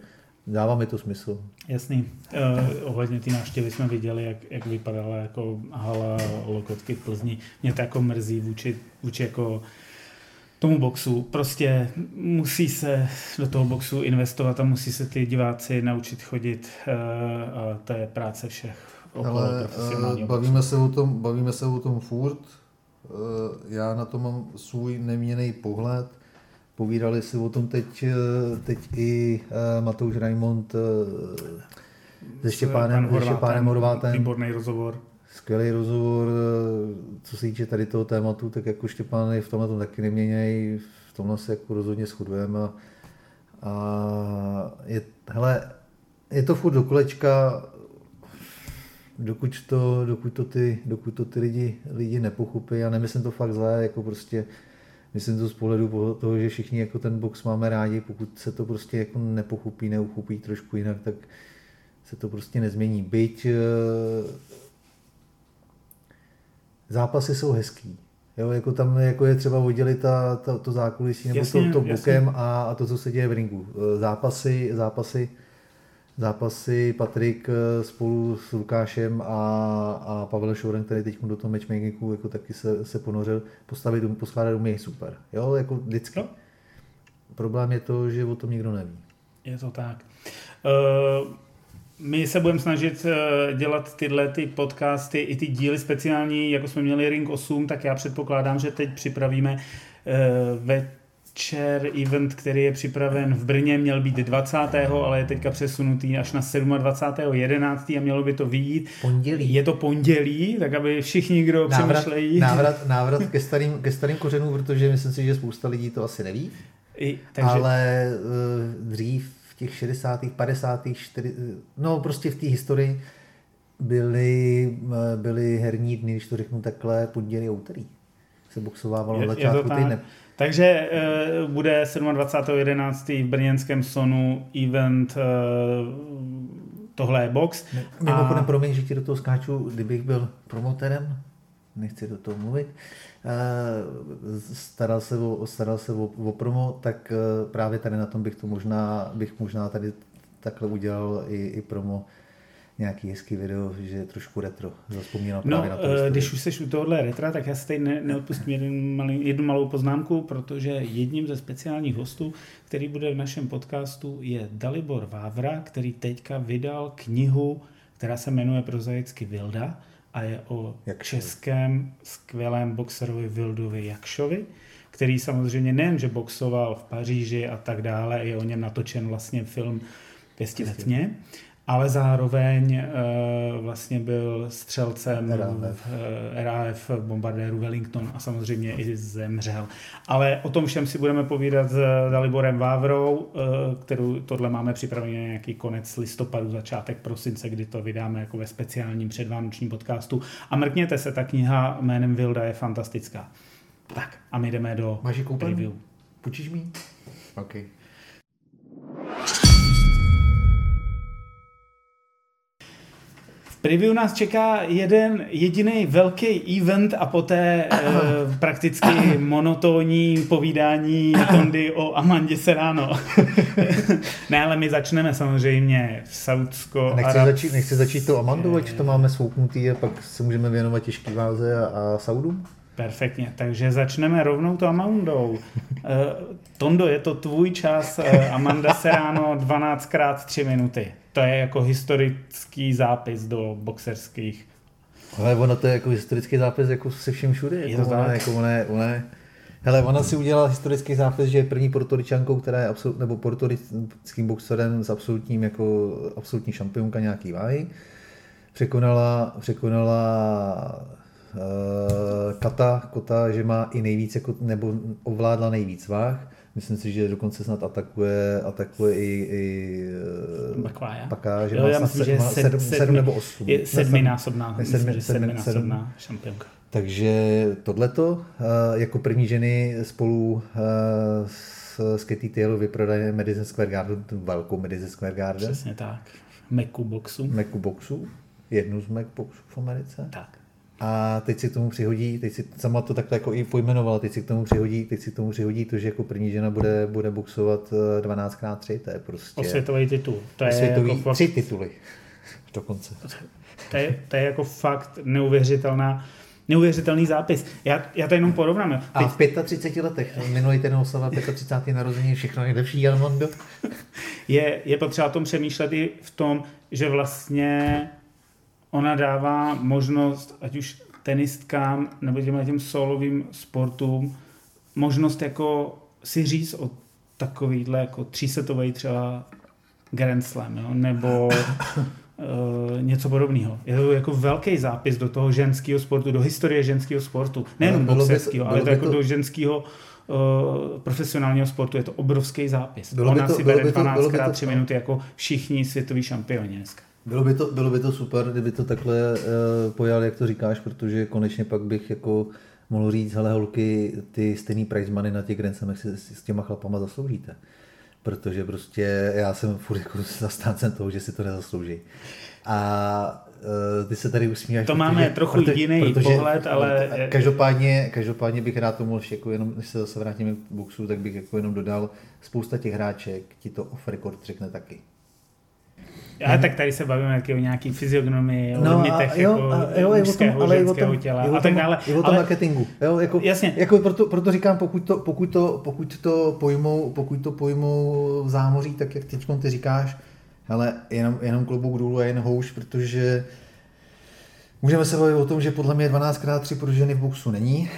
dává mi to smysl. Jasný. Uh, ohledně té návštěvy jsme viděli, jak, jak vypadala jako hala Lokotky v Plzni. Mě to jako mrzí vůči, vůči jako tomu boxu. Prostě musí se do toho boxu investovat a musí se ty diváci naučit chodit. Eh, a to je práce všech okolo Ale eh, bavíme se, o tom, bavíme se o tom furt. Eh, já na to mám svůj neměný pohled. Povídali si o tom teď, teď i Matouš Raimond se Štěpánem, Horvátem, Výborný rozhovor skvělý rozhovor, co se týče tady toho tématu, tak jako Štěpán je v tomhle tom taky neměněj, v tomhle se jako rozhodně shodujeme. A, a je, hele, je to furt do kolečka, dokud to, dokud to, ty, dokud to ty lidi, lidi nepochopí, já nemyslím to fakt zlé, jako prostě myslím to z pohledu toho, že všichni jako ten box máme rádi, pokud se to prostě jako nepochopí, neuchopí trošku jinak, tak se to prostě nezmění. Byť eh, zápasy jsou hezký. Jo, jako tam jako je třeba oddělit ta, ta, to zákulisí nebo jasně, to, to bokem a, a, to, co se děje v ringu. Eh, zápasy, zápasy zápasy Patrik eh, spolu s Lukášem a, a Pavel Šourem, který teď do toho matchmakingu jako taky se, se ponořil, postavit, poskládat umějí super. Jo, jako vždycky. No. Problém je to, že o tom nikdo neví. Je to tak. Uh, my se budeme snažit uh, dělat tyhle ty podcasty i ty díly speciální, jako jsme měli Ring 8, tak já předpokládám, že teď připravíme ve večer event, který je připraven v Brně, měl být 20. ale je teďka přesunutý až na 27. 11. a mělo by to vyjít. Pondělí. Je to pondělí, tak aby všichni, kdo návrat, přemýšlejí. Návrat, návrat ke, starým, ke starým kořenům, protože myslím si, že spousta lidí to asi neví. I, takže... Ale uh, dřív těch 60., 50., 40, no prostě v té historii byly, eh, byly herní dny, když to řeknu takhle, pondělí a úterý se boxovávalo na začátku týdne. Takže uh, bude 27.11. v brněnském Sonu event uh, tohle je box. Mimochodem, a... promiň, že ti do toho skáču, kdybych byl promoterem, nechci do toho mluvit, staral se o, staral se o, o promo, tak uh, právě tady na tom bych to možná, bych možná tady takhle udělal i, i promo nějaký hezký video, že je trošku retro. Zapomínám no, na to. Eh, když už jsi u tohohle retra, tak já si tady ne, neodpustím jeden malý, jednu malou poznámku, protože jedním ze speciálních hostů, který bude v našem podcastu, je Dalibor Vávra, který teďka vydal knihu, která se jmenuje prozaicky Vilda a je o Jakšovi. českém skvělém boxerovi Vildovi Jakšovi, který samozřejmě nejen, že boxoval v Paříži a tak dále, je o něm natočen vlastně film Pěsti ve tmě, ale zároveň uh, vlastně byl střelcem RAF. v uh, RAF bombardéru Wellington a samozřejmě i zemřel. Ale o tom všem si budeme povídat s Daliborem Vávrou, uh, kterou tohle máme připravený nějaký konec listopadu, začátek prosince, kdy to vydáme jako ve speciálním předvánočním podcastu. A mrkněte se, ta kniha jménem Vilda je fantastická. Tak a my jdeme do Máš preview. Půjčíš mi? Okay. Preview nás čeká jeden jediný velký event a poté e, prakticky monotónní povídání Tondy o Amandě Serrano. ne, ale my začneme samozřejmě Saudsko. Nechci, Arab... začít, nechci začít to Amandou, ať to máme svouknutý a pak se můžeme věnovat těžký váze a, a Saudům? Perfektně, takže začneme rovnou to Amandou. E, Tondo, je to tvůj čas, e, Amanda Serrano 12x3 minuty to je jako historický zápis do boxerských. Ale ono to je jako historický zápis jako se vším všude. Je jako to ona, tak. Jako ona, ona, hele, ona si udělala historický zápis, že je první portoričankou, která je absolut, nebo portorickým boxerem s absolutním, jako absolutní šampionka nějaký váhy. Překonala, překonala uh, Kata, Kota, že má i nejvíc, jako, nebo ovládla nejvíc váh Myslím si, že dokonce snad atakuje, atakuje i, i Bakvája. Paká, že jo, má já myslím, že sedm, sedm, sedm nebo osm. Je sedminásobná, ne, sedmi, myslím, sedminásobná šampionka. Takže tohleto, eh, jako první ženy spolu eh, s, s Katie Taylor vyprodají Madison Square Garden, tu velkou Madison Square Garden. Přesně tak. Meku boxu. Meku boxu. Jednu z Mac boxů v Americe. Tak. A teď si k tomu přihodí, teď si sama to takhle jako i pojmenovala, teď si k tomu přihodí, teď si k tomu přihodí to, že jako první žena bude, bude boxovat 12x3, to je prostě... Osvětový titul. To je osvětový, jako fakt... tři tituly dokonce. To je, to je jako fakt neuvěřitelná neuvěřitelný zápis. Já, já to jenom porovnám. Teď... A v 35 letech, minulý ten oslava 35. narození, všechno nejlepší, Armando. je, je potřeba o tom přemýšlet i v tom, že vlastně ona dává možnost, ať už tenistkám nebo těm, těm solovým sportům, možnost jako si říct o takovýhle jako třísetový třeba Grand Slam, jo? nebo uh, něco podobného. Je to jako velký zápis do toho ženského sportu, do historie ženského sportu. Nejenom boxerského, ale to jako to... do ženského uh, profesionálního sportu. Je to obrovský zápis. Bylo Ona to, si bere 12 3 minuty jako všichni světoví šampioni dneska. Bylo by, to, bylo by to super, kdyby to takhle uh, pojal, jak to říkáš, protože konečně pak bych jako mohl říct, hele holky, ty stejný prize money na těch Grand si s těma chlapama zasloužíte. Protože prostě já jsem furt jako zastáncem toho, že si to nezaslouží. A uh, ty se tady usmíváš. To protože, máme trochu proto, jiný protože, pohled, ale... Každopádně, každopádně bych rád tomu jako jenom, když se zase vrátíme k boxu, tak bych jako jenom dodal, spousta těch hráček ti to off record řekne taky. Ale tak tady se bavíme o nějaký fyziognomii, o no limitech jo, jako a, jo, mužského, tom, ale ženského tom, těla a tak dále. I o tom ale, marketingu. Jo, jako, jasně. Jako proto, proto říkám, pokud to, pokud, to, pokud, to pojmou, pokud to pojmou v zámoří, tak jak teď ty říkáš, ale jenom, jenom klobouk dolů a jen houš, protože můžeme se bavit o tom, že podle mě 12x3 pro ženy v boxu není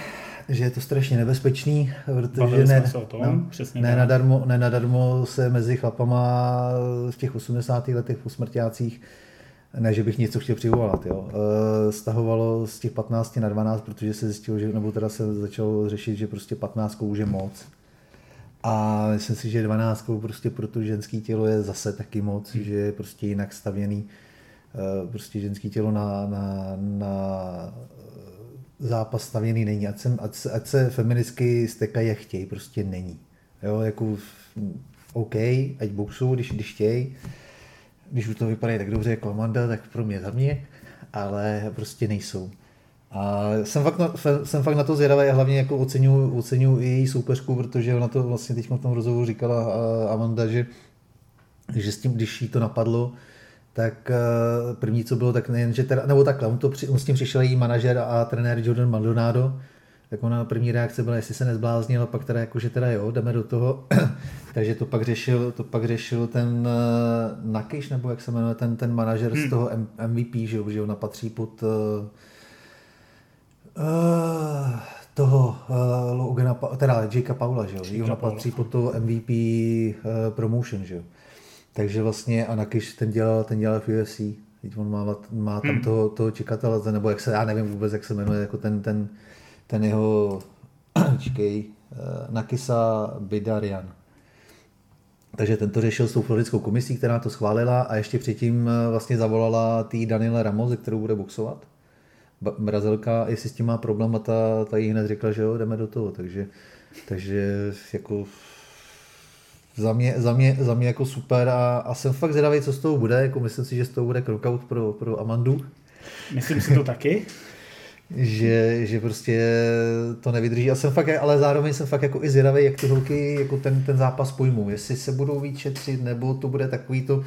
že je to strašně nebezpečný, protože ne, tom, no, ne, nadarmo, ne nadarmo se mezi chlapama v těch 80. letech po smrťácích ne, že bych něco chtěl přivolat, jo. E, stahovalo z těch 15 na 12, protože se zjistilo, že, nebo teda se začalo řešit, že prostě 15 už je moc. A myslím si, že 12 prostě pro to ženské tělo je zase taky moc, hmm. že je prostě jinak stavěný e, prostě ženské tělo na, na, na zápas stavěný není, ať se, ať se, ať se feministky stekají jak chtějí, prostě není. Jo, jako OK, ať boxují, když, když chtějí. Když už to vypadá tak dobře jako Amanda, tak pro mě za mě, ale prostě nejsou. A jsem fakt na, jsem fakt na to zvědavý a hlavně jako oceňuji i její soupeřku, protože ona to vlastně teď v tom rozhovoru říkala Amanda, že, že s tím, když jí to napadlo, tak eh, první, co bylo, tak nejen, že teda, nebo takhle, on, to, on s tím přišel její manažer a trenér Jordan Maldonado, tak ona první reakce byla, jestli se nezbláznil, a pak teda jako, že teda jo, jdeme do toho. Takže to pak řešil, to pak řešil ten uh, Nakiš, nebo jak se jmenuje, ten, ten manažer hmm. z toho M- MVP, že, jo, že ona patří pod uh, uh, toho uh, Logana, teda Jakea Paula, že jo, ona patří pod to MVP uh, promotion, že jo. Takže vlastně Anakiš ten dělal, ten dělal v UFC. Teď on má, má tam hmm. toho, toho čekatele, nebo jak se, já nevím vůbec, jak se jmenuje, jako ten, ten, ten jeho, čekej, uh, Nakisa Bidarian. Takže ten to řešil s tou floridickou komisí, která to schválila a ještě předtím eh, vlastně zavolala tý Daniela Ramos, ze kterou bude boxovat. Brazilka, jestli s tím má problém a ta, ta jí hned řekla, že jo, jdeme do toho. Takže, takže jako za mě, za mě, za mě jako super a, a jsem fakt zvědavý, co z toho bude. Jako myslím si, že z toho bude knockout pro, pro Amandu. Myslím si to taky. že, že prostě to nevydrží. A jsem fakt, ale zároveň jsem fakt jako i zvědavý, jak ty holky jako ten, ten zápas pojmou. Jestli se budou víc šetřit, nebo to bude takový to,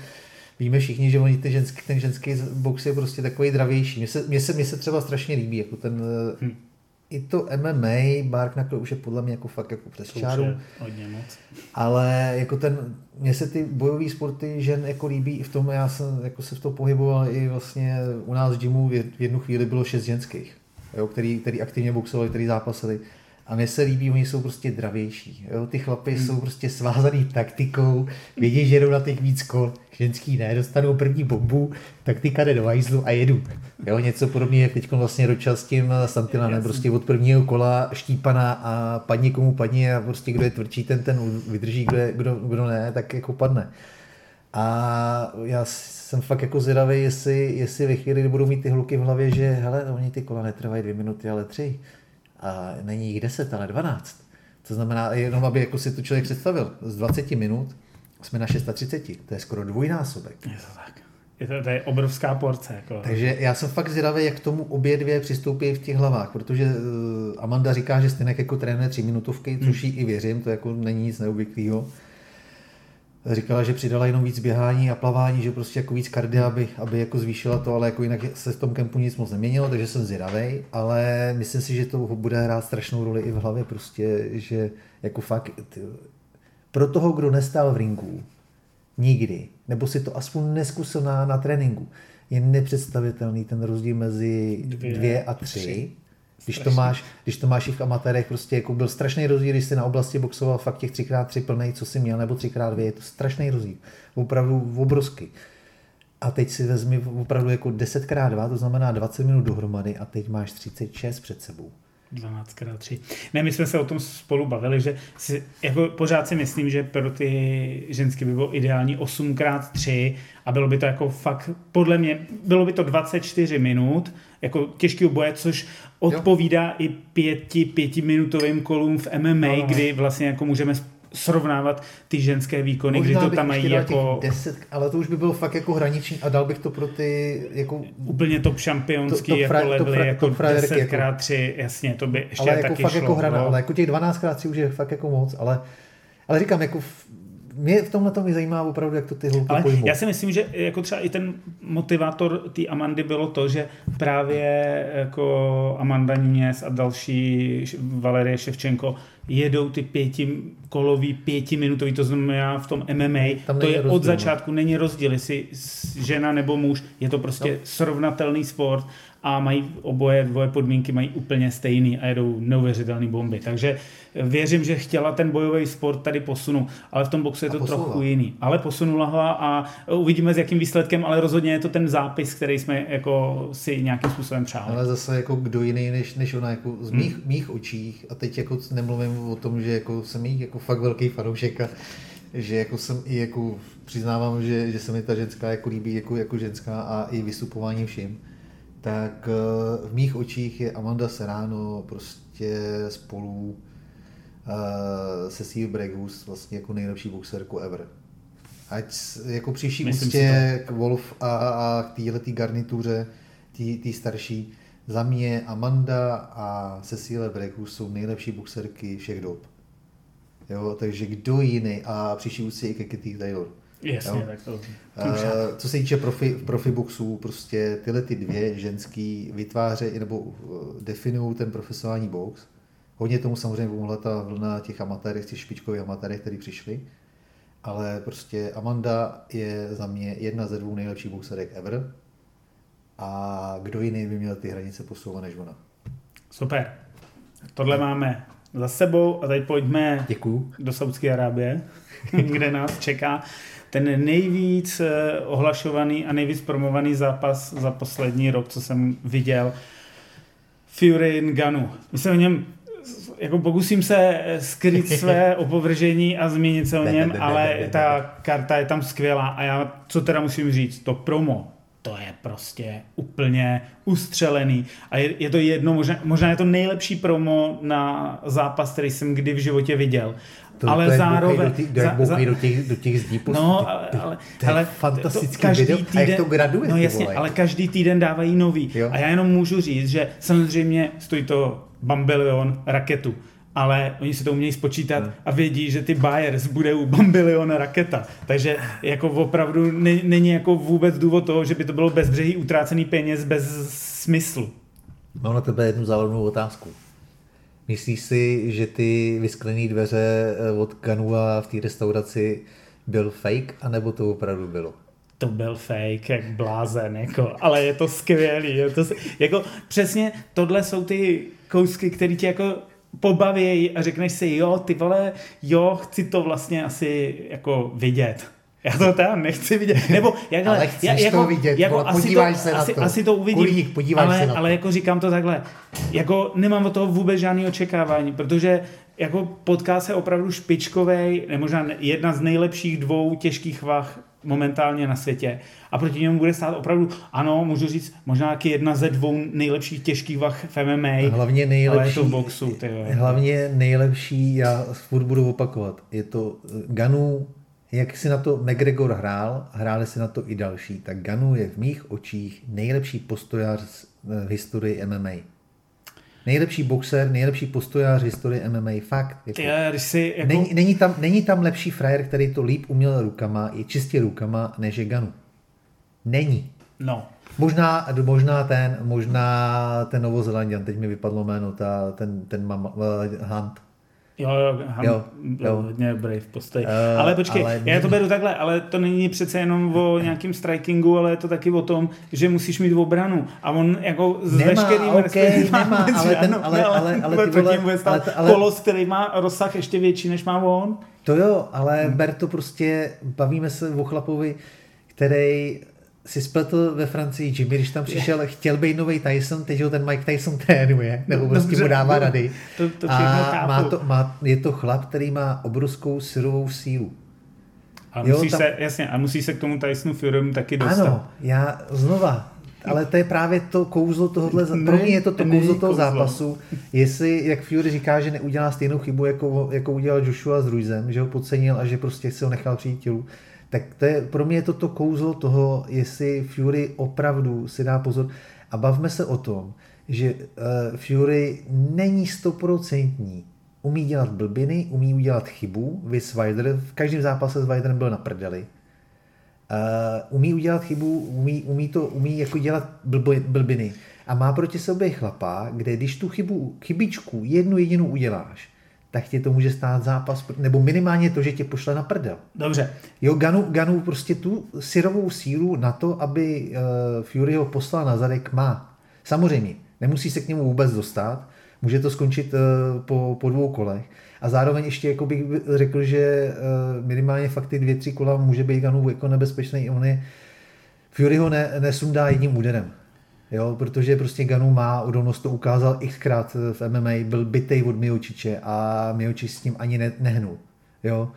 víme všichni, že oni ty ženský, ten ženský box je prostě takový dravější. Mně se, mně se, mně se třeba strašně líbí, jako ten, hmm i to MMA, Mark Knuckle už je podle mě jako fakt jako přes čáru. Hodně moc. Ale jako ten, mně se ty bojové sporty žen jako líbí i v tom, já jsem jako se v tom pohyboval i vlastně u nás v gymu v jednu chvíli bylo šest ženských, jo, který, který aktivně boxovali, který zápasili. A mně se líbí, oni jsou prostě dravější. Jo? Ty chlapy hmm. jsou prostě svázaný taktikou, vědí, že jdou na těch víc kol, ženský ne, dostanou první bombu, taktika jde do hajzlu a jedu. Jo? Něco podobného, jak teď vlastně dočal s tím Santilanem, prostě od prvního kola štípaná a padni komu padni a prostě kdo je tvrdší, ten ten vydrží, kdo, je, kdo, kdo ne, tak jako padne. A já jsem fakt jako zvědavý, jestli, jestli ve chvíli, kdy budou mít ty hluky v hlavě, že hele, oni ty kola netrvají dvě minuty, ale tři a není jich 10, ale 12. To znamená, jenom aby jako si to člověk představil, z 20 minut jsme na 630, to je skoro dvojnásobek. Je to tak. Je to, to je obrovská porce. Jako. Takže já jsem fakt zvědavý, jak k tomu obě dvě přistoupí v těch hlavách, protože uh, Amanda říká, že stejně jako trénuje tři minutovky, což jí i věřím, to jako není nic neobvyklého říkala, že přidala jenom víc běhání a plavání, že prostě jako víc kardia, aby, aby jako zvýšila to, ale jako jinak se v tom kempu nic moc neměnilo, takže jsem zvědavý, ale myslím si, že to bude hrát strašnou roli i v hlavě prostě, že jako fakt ty, pro toho, kdo nestál v ringu, nikdy, nebo si to aspoň neskusil na, na tréninku, je nepředstavitelný ten rozdíl mezi dvě, dvě a tři. tři když to, máš, když to máš i v amatérech, prostě jako byl strašný rozdíl, když jsi na oblasti boxoval fakt těch 3x3 plnej, co jsi měl, nebo 3x2, je to strašný rozdíl. Opravdu obrovský. A teď si vezmi opravdu jako 10x2, to znamená 20 minut dohromady a teď máš 36 před sebou. 12x3. Ne, my jsme se o tom spolu bavili, že si, jako pořád si myslím, že pro ty ženské by bylo ideální 8x3 a bylo by to jako fakt, podle mě, bylo by to 24 minut, jako těžký boje, což odpovídá jo. i pěti, pětiminutovým kolům v MMA, no, no. kdy vlastně jako můžeme srovnávat ty ženské výkony, Možná kdy to tam mají jako... Deset, ale to už by bylo fakt jako hraniční a dal bych to pro ty jako... Úplně top šampionský to, to jako levely, to jako 10x3, jako... jasně, to by ještě ale jako taky fakt šlo, jako hrana, no. ale jako těch 12x3 už je fakt jako moc, ale, ale říkám, jako mě v tomhle to mě zajímá opravdu, jak to ty holky Ale pojmou. Já si myslím, že jako třeba i ten motivátor té Amandy bylo to, že právě jako Amanda Nunes a další Valerie Ševčenko jedou ty pětikolový, pětiminutový, to znamená v tom MMA, Tam to je rozdíl, od no. začátku, není rozdíl, jestli žena nebo muž, je to prostě no. srovnatelný sport a mají oboje dvoje podmínky mají úplně stejný a jedou neuvěřitelné bomby. Takže věřím, že chtěla ten bojový sport tady posunout, ale v tom boxu je to trochu jiný. Ale posunula ho a uvidíme s jakým výsledkem, ale rozhodně je to ten zápis, který jsme jako si nějakým způsobem přáli. Ale zase jako kdo jiný než, než ona jako z mých, hmm. mých očích a teď jako nemluvím o tom, že jako jsem jí jako fakt velký fanoušek a že jako jsem i jako přiznávám, že, že se mi ta ženská jako líbí jako, jako ženská a i vystupování vším tak eh, v mých očích je Amanda Serrano prostě spolu uh, se Steve Bregus vlastně jako nejlepší boxerku ever. Ať jako příští ústě k Wolf a, a k této garnituře, té starší, za mě Amanda a Cecile Bregus jsou nejlepší boxerky všech dob. Jo, takže kdo jiný a příští ústě i Katie Taylor. Jasně, jo? tak to. Uh, co se týče profi, profi boxů, prostě tyhle ty dvě ženský vytvářejí nebo eh, definují ten profesionální box. Hodně tomu samozřejmě pomohla ta vlna těch amatérů, těch špičkových amatérů, kteří přišli. Ale prostě Amanda je za mě jedna ze dvou nejlepších boxerek ever. A kdo jiný by měl ty hranice posouvat než ona. Super. Tohle máme za sebou a teď pojďme Děkuju. do Saudské Arábie, kde nás čeká ten nejvíc eh, ohlašovaný a nejvíc promovaný zápas za poslední rok, co jsem viděl, Fury Ganu. Myslím o něm jako pokusím se skryt své opovržení a zmínit se o něm, ale ta karta je tam skvělá a já, co teda musím říct, to promo, to je prostě úplně ustřelený a je, je to jedno, možná, možná je to nejlepší promo na zápas, který jsem kdy v životě viděl to, ale to zároveň... Do, těch, do, za, za, do, těch, do těch zdí No, ale, ale, to ale fantastický to, každý video. Týden, a jak to graduje, No jasně, ale každý týden dávají nový. Jo. A já jenom můžu říct, že samozřejmě stojí to bambilion raketu, ale oni si to umějí spočítat hmm. a vědí, že ty buyers bude u bambiliona raketa. Takže jako opravdu není jako vůbec důvod toho, že by to bylo bezbřehý utrácený peněz bez smyslu. Mám na tebe jednu závodnou otázku. Myslíš si, že ty vysklené dveře eh, od Ganua v té restauraci byl fake, anebo to opravdu bylo? to byl fake, jak blázen, jako, ale je to skvělý. Je to, jako, přesně tohle jsou ty kousky, které tě jako pobaví a řekneš si, jo, ty vole, jo, chci to vlastně asi jako vidět. Já to teda nechci vidět. Nebo jak, ale chceš já, jako, to vidět, jako, asi podívaj to, se asi, na to. Asi to uvidím, Kulík, podívaj ale, se na to. ale jako říkám to takhle, jako nemám od toho vůbec žádný očekávání, protože jako potká se opravdu špičkovej, ne možná jedna z nejlepších dvou těžkých vah momentálně na světě. A proti němu bude stát opravdu, ano, můžu říct, možná taky jedna ze dvou nejlepších těžkých vah v MMA. Hlavně nejlepší, ale je to v boxu. Ty hlavně nejlepší, já furt budu opakovat, je to Ganu jak si na to McGregor hrál, hráli si na to i další, tak Ganu je v mých očích nejlepší postojář v historii MMA. Nejlepší boxer, nejlepší postojář v historii MMA, fakt. Jako, Já, když si, jako... není, není, tam, není tam lepší frajer, který to líp uměl rukama, i čistě rukama, než je Ganu. Není. No. Možná, možná ten, možná ten Novozelandian, teď mi vypadlo jméno, ta, ten, ten mam, uh, Hunt. Jo, jo, Han jo, jo. hodně brave postoj. Uh, ale počkej, ale... já to beru takhle, ale to není přece jenom o nějakým strikingu, ale je to taky o tom, že musíš mít obranu. A on jako s nemá, veškerým okay, nemá, ale, ten, ale, ale, ale, ale, ty vole, ale, ale, kolos, který má rozsah ještě větší, než má on. To jo, ale hmm. ber to prostě, bavíme se o chlapovi, který si spletl ve Francii Jimmy, když tam přišel, chtěl být nový Tyson, teď ho ten Mike Tyson trénuje, nebo no, prostě mu dává rady. To, to a má to, má, je to chlap, který má obrovskou syrovou sílu. A musí, jo, tam... se, jasně, a musí se k tomu Tysonu Furymu taky dostat. Ano, já znova, ale to je právě to kouzlo tohohle, ne, pro mě je to to kouzlo toho kouzlo. zápasu, jestli, jak Fury říká, že neudělá stejnou chybu, jako, jako udělal Joshua s Ruizem, že ho podcenil a že prostě se ho nechal přijít tělu, tak to je, pro mě je to to kouzlo toho, jestli Fury opravdu si dá pozor. A bavme se o tom, že uh, Fury není stoprocentní. Umí dělat blbiny, umí udělat chybu. Vy Svider, v každém zápase s Widerem byl na prdeli. Uh, umí udělat chybu, umí, umí to, umí jako dělat blbo, blbiny. A má proti sobě chlapa, kde když tu chybu, chybičku jednu jedinou uděláš, tak tě to může stát zápas, nebo minimálně to, že tě pošle na prdel. Dobře. Jo, Ganu, Ganu prostě tu syrovou sílu na to, aby uh, Fury ho poslal na zadek má. Samozřejmě, nemusí se k němu vůbec dostat, může to skončit uh, po, po dvou kolech. A zároveň ještě jako bych řekl, že uh, minimálně fakt ty dvě, tři kola může být Ganu jako nebezpečný. On je, Fury ho ne, nesundá jedním úderem. Jo, protože prostě Ganu má odolnost, to ukázal xkrát v MMA, byl bitej od Miočiče a Miočič s tím ani ne, nehnul. Jo.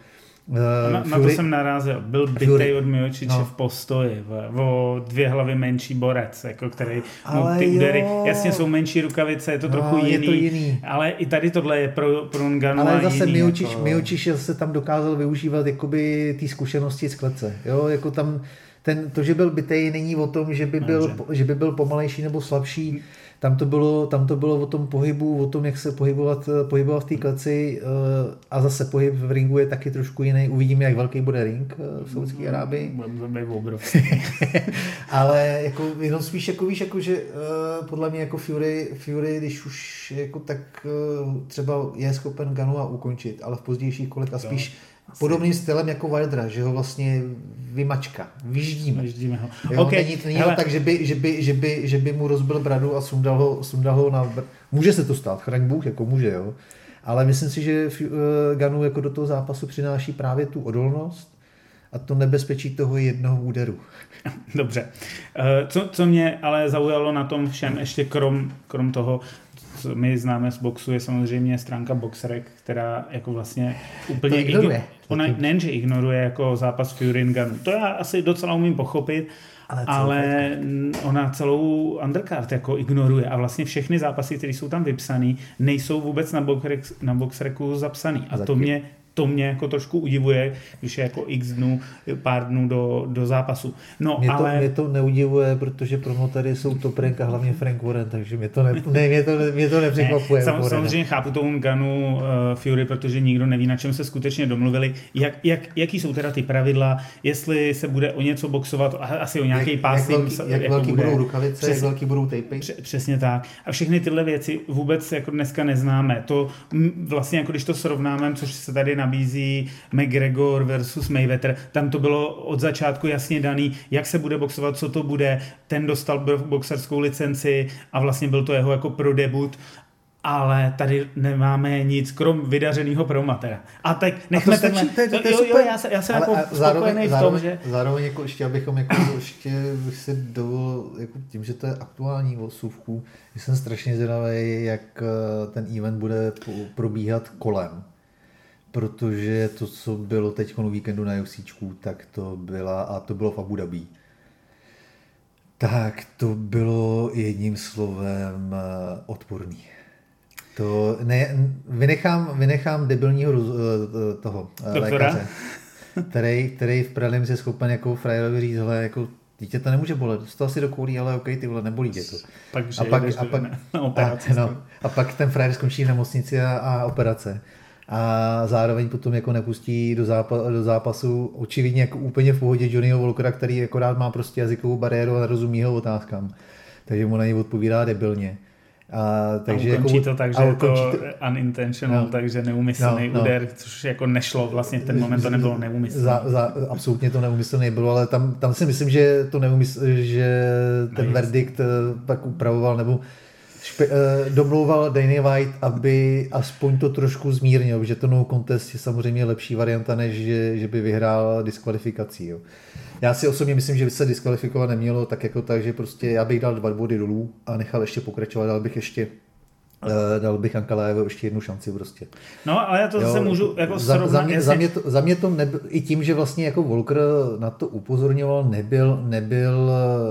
Uh, na, Fury, na to jsem narazil. Byl bitej od Miočiče no. v postoji. V, o dvě hlavy menší borec, jako který ale no, ty údery, jasně jsou menší rukavice, je to no, trochu jiný, je to jiný. Ale i tady tohle je pro, pro Nganu Ale zase jiný, Miočič, jako... Miočič se tam dokázal využívat jakoby ty zkušenosti z klece. Jo, jako tam ten, to, že byl bytej, není o tom, že by byl, že by byl pomalejší nebo slabší. Tam to, bylo, tam to bylo o tom pohybu, o tom, jak se pohybovat, pohybovat v té kleci eh, a zase pohyb v ringu je taky trošku jiný. Uvidíme, jak velký bude ring eh, v Saudské Arábii. Ale jako, jenom spíš jako víš, jako, že uh, podle mě jako Fury, Fury, když už jako tak třeba je schopen Ganu a ukončit, ale v pozdějších kolech a spíš jo Podobným stylem jako Wildra, že ho vlastně vymačka, vyždíme. vyždíme ho. Jo, okay. Není, není Hele. to tak, že by, že, by, že, by, že by mu rozbil bradu a sundal ho, sundal ho na... Může se to stát, chraň Bůh, jako může, jo. Ale myslím si, že uh, Ganu jako do toho zápasu přináší právě tu odolnost a to nebezpečí toho jednoho úderu. Dobře. Eh, co, co mě ale zaujalo na tom všem, ještě krom, krom toho, co my známe z boxu, je samozřejmě stránka Boxrec, která jako vlastně úplně... To ignoruje. Ona nejenže ignoruje jako zápas Fury Gun. To já asi docela umím pochopit, ale, ale ona celou undercard jako ignoruje a vlastně všechny zápasy, které jsou tam vypsané, nejsou vůbec na, boxrec, na boxreku zapsaný. A to mě to mě jako trošku udivuje, když je jako x dnů, pár dnů do, do zápasu. No, mě, ale... to, mě to neudivuje, protože promotory jsou to prank a hlavně Frank Warren, takže mě to, ne, ne, mě to, mě to nepřekvapuje. Ne, sam, samozřejmě chápu tomu Ganu uh, Fury, protože nikdo neví, na čem se skutečně domluvili. Jak, jak, jaký jsou teda ty pravidla, jestli se bude o něco boxovat, asi o nějaký jak, pásy. Jak, velký, jak jako velký bude. budou rukavice, Přes, jak velký budou tapy. Přesně tak. A všechny tyhle věci vůbec jako dneska neznáme. To vlastně jako když to srovnáme, což se tady nabízí McGregor versus Mayweather. Tam to bylo od začátku jasně daný, jak se bude boxovat, co to bude. Ten dostal boxerskou licenci a vlastně byl to jeho jako pro debut ale tady nemáme nic krom vydařeného promatera. A tak nechme to tenhle... To, to, to, jo, jo, já, se, já jsem jako zároveň, v tom, že... Zároveň jako ještě, abychom jako ještě bych si dovolil, jako tím, že to je aktuální o suvku, jsem strašně zvědavý, jak eh, ten event bude probíhat kolem protože to, co bylo teď o víkendu na UFC, tak to byla, a to bylo v Abu Dhabi, tak to bylo jedním slovem eh, odporný. To ne, vynechám, vynechám debilního eh, toho eh, Doktora? lékaře, který, který v prelims je schopen jako frajerovi říct, hele, jako dítě to nemůže bolet, to asi dokoulí, ale OK, ty vole, nebolí tě to. Pak, a, pak, a, pak, na operaci, a, no, a pak ten frajer skončí v nemocnici a, a operace a zároveň potom jako nepustí do, zápa- do zápasu očividně jako úplně v pohodě Johnnyho Volkera, který akorát má prostě jazykovou bariéru a nerozumí jeho otázkám. Takže mu na něj odpovídá debilně. A, takže a ukončí jako, to tak, že je to to unintentional, no, takže neumyslný no, no. úder, což jako nešlo, vlastně v ten moment to nebylo neumyslný. Za, za, absolutně to neumyslný bylo, ale tam, tam si myslím, že to neumysl, že ten no, verdikt eh, tak upravoval, nebo špe, uh, domlouval Danny White, aby aspoň to trošku zmírnil, že to no contest je samozřejmě lepší varianta, než že, že by vyhrál diskvalifikací. Jo. Já si osobně myslím, že by se diskvalifikovat nemělo tak jako tak, že prostě já bych dal dva body dolů a nechal ještě pokračovat, dal bych ještě dal bych Ankalajevo ještě jednu šanci prostě. No, ale já to jo, zase můžu jako za, za, mě, jestli... za, mě to, za mě to nebyl, i tím, že vlastně jako Volker na to upozorňoval, nebyl, nebyl,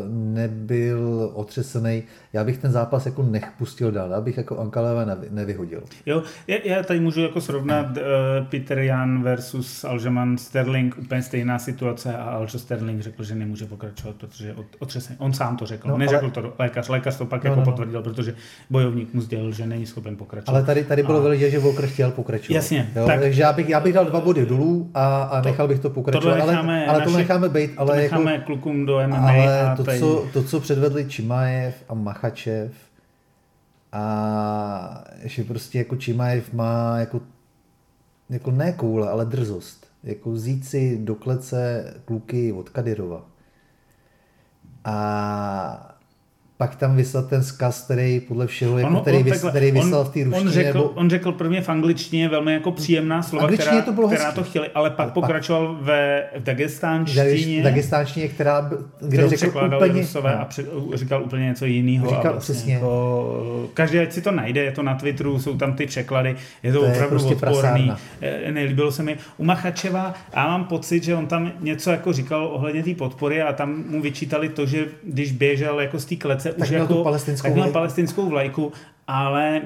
nebyl otřesený. Já bych ten zápas jako nech pustil dál, abych jako Ankaleva nevy, nevyhodil. Jo, já, já tady můžu jako srovnat uh, Peter Jan versus Alžeman Sterling, úplně stejná situace a Aljo Sterling řekl, že nemůže pokračovat, protože je otřesený. On sám to řekl, no, neřekl ale... to lékař, lékař to pak no, jako no, no. potvrdil, protože bojovník mu sdělil, že není schopen pokračovat. Ale tady, tady bylo a... vidět, že Walker chtěl pokračovat. Jasně. Jo? Tak... Takže já bych, já bych dal dva body dolů a, a nechal bych to pokračovat. necháme, ale, ale to necháme být. Ale to necháme jako, klukům do MMA. Ale a to, co, to, co předvedli Čimajev a Machačev, a že prostě jako Čimajev má jako, jako ne koule, ale drzost. Jako vzít si do klece kluky od Kadyrova. A pak tam vyslal ten zkaz, který podle všeho, jako, který, vys, který vyslal on, v té ruštině. On řekl, nebo... on řekl prvně v angličtině velmi jako příjemná slova, která to, bylo která to chtěli, ale pak pokračoval ve v dagestánštině. V dagestánštině, která, kde řekl úplně... Rusové no. a před, říkal úplně něco jiného. Říkal vlastně přesně. Jako, každý, ať si to najde, je to na Twitteru, jsou tam ty překlady, je to, to opravdu je prostě odporný. Prasárna. Eh, nelíbilo se mi. U Machačeva, já mám pocit, že on tam něco jako říkal ohledně té podpory a tam mu vyčítali to, že když běžel jako z té klece tak už jako, palestinskou tak měl vlajku. palestinskou vlajku, ale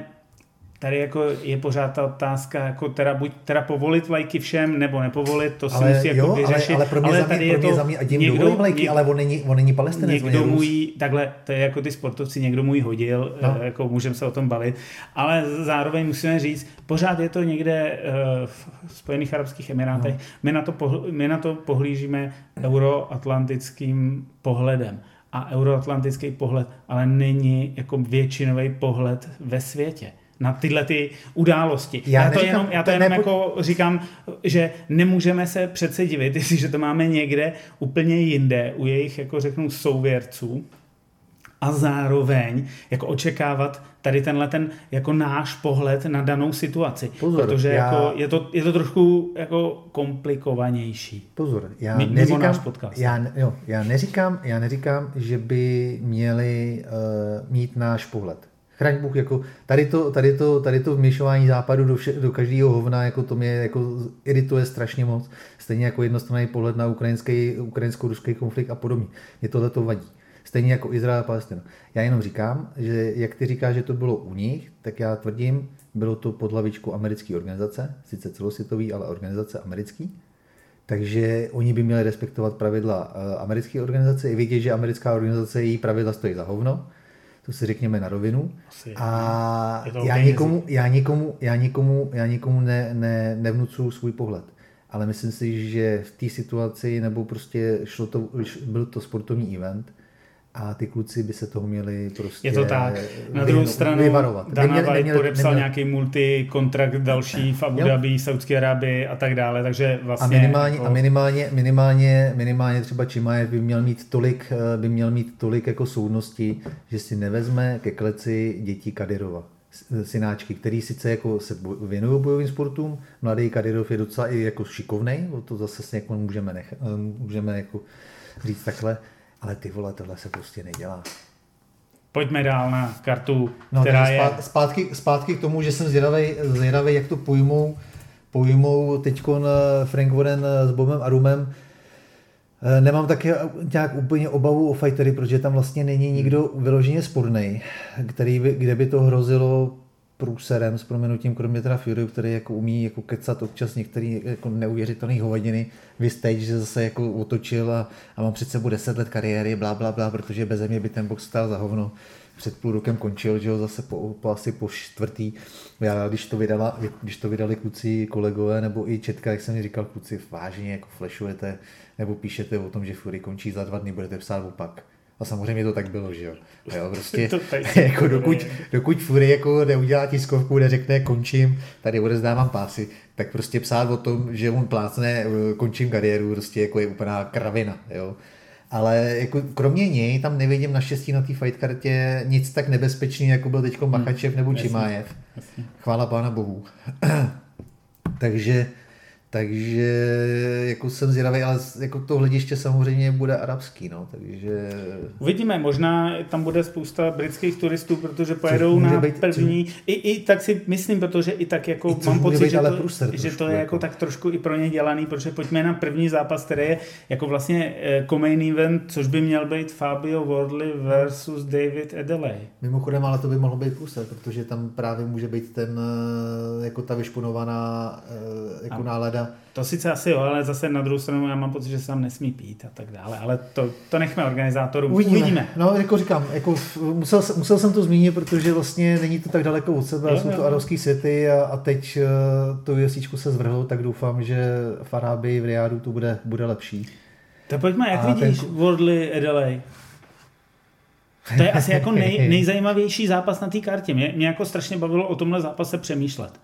tady jako je pořád ta otázka, jako teda buď teda povolit vlajky všem, nebo nepovolit, to si ale musí jako jo, vyřešit. Ale, ale pro mě, ale tady je to, za mě, ať jim někdo, vlajky, ale on není, on není palestinec. Někdo můj, takhle, to je jako ty sportovci, někdo můj hodil, no. Eh, jako můžeme se o tom bavit, ale zároveň musíme říct, pořád je to někde uh, v Spojených Arabských Emirátech, no. my, na to my na to pohlížíme euroatlantickým pohledem a euroatlantický pohled, ale není jako většinový pohled ve světě na tyhle ty události. Já, já to neříkám, jenom, já to jenom nebu... jako říkám, že nemůžeme se přece divit, jestliže to máme někde úplně jinde u jejich, jako řeknu, souvěrců, a zároveň jako očekávat tady tenhle ten jako náš pohled na danou situaci. Pozor, protože já... jako je, to, je to trošku jako komplikovanější. Pozor, já Mi, neříkám, já, jo, já, neříkám, já neříkám, že by měli uh, mít náš pohled. Chraň Bůh, jako tady to, tady to, tady to vměšování západu do, vše, do každého hovna, jako to mě jako irituje strašně moc. Stejně jako jednostranný pohled na ukrajinský, ukrajinsko-ruský konflikt a podobně. Mě tohle to vadí. Stejně jako Izrael a Palestina. Já jenom říkám, že jak ty říkáš, že to bylo u nich, tak já tvrdím, bylo to pod hlavičkou americké organizace, sice celosvětový, ale organizace americký. Takže oni by měli respektovat pravidla eh, americké organizace i vidět, že americká organizace její pravidla stojí za hovno. To si řekněme na rovinu. Asi, a já někomu, já někomu, já někomu, já někomu ne, ne, nevnucuju svůj pohled. Ale myslím si, že v té situaci, nebo prostě šlo to, byl to sportovní event, a ty kluci by se toho měli prostě Je to tak. Na druhou stranu vyvarovat. Dana neměli, White podepsal neměli. nějaký multikontrakt další v Abu Dhabi, Saudské Arábii a tak dále, takže vlastně... A minimálně, jako... a minimálně, minimálně, minimálně třeba Čimajev by měl mít tolik, eh, by měl mít tolik jako soudnosti, že si nevezme ke kleci děti Kadyrova synáčky, který sice jako se věnují bojovým sportům, mladý Kadyrov je docela i jako šikovnej, to zase si jako můžeme, nech, eh, můžeme jako říct takhle, ale ty vole, tohle se prostě nedělá. Pojďme dál na kartu, no, která je... Zpátky, zpátky k tomu, že jsem zvědavý, zvědavý jak to pojmou, pojmou teď Frank Warren s Bobem Arumem. Eh, nemám také nějak úplně obavu o fightery, protože tam vlastně není nikdo vyloženě sporný, který by, kde by to hrozilo průserem s proměnutím, kromě teda Fury, který jako umí jako kecat občas některý jako neuvěřitelný hovadiny, stage, že zase jako otočil a, a mám před sebou 10 let kariéry, bla, bla, bla, protože bez mě by ten box stál za hovno. Před půl rokem končil, že jo, zase po, po asi po čtvrtý. Já, když to, vydala, když to vydali kluci kolegové, nebo i Četka, jak jsem mi říkal, kluci, vážně jako flashujete, nebo píšete o tom, že Fury končí za dva dny, budete psát opak a samozřejmě to tak bylo, že jo. jo prostě, to jako dokud, dokud Fury jako neudělá tiskovku, neřekne končím, tady odezdávám pásy, tak prostě psát o tom, že on plácne, končím kariéru, prostě jako je úplná kravina, jo. Ale jako kromě něj tam nevidím naštěstí na té fight kartě nic tak nebezpečný, jako byl teď Machačev nebo Čimájev. Chvála pána bohu. Takže takže jako jsem zvědavý, ale jako to hlediště samozřejmě bude arabský, no, takže... Uvidíme, možná tam bude spousta britských turistů, protože pojedou na být, první, co... i, i tak si myslím, protože i tak jako I mám pocit, že, to, že to je jako, jako. tak trošku i pro ně dělaný, protože pojďme na první zápas, který je jako vlastně uh, event, což by měl být Fabio Wardley versus David Edeley. Mimochodem, ale to by mohlo být průser, protože tam právě může být ten, eh, jako ta vyšponovaná eh, jako nálada to sice asi jo, ale zase na druhou stranu já mám pocit, že se tam nesmí pít a tak dále, ale to, to nechme organizátorům. Uvidíme. Uvidíme. No, jako říkám, jako musel, musel jsem to zmínit, protože vlastně není to tak daleko od sebe, jo, jsou jo. to arabské světy a, a teď uh, to jesíčku se zvrhlo, tak doufám, že v Arábii, v Riádu to bude, bude lepší. Tak pojďme, jak a vidíš ten... Wardley Adelaide? To je asi jako nej, nejzajímavější zápas na té kartě. Mě, mě jako strašně bavilo o tomhle zápase přemýšlet.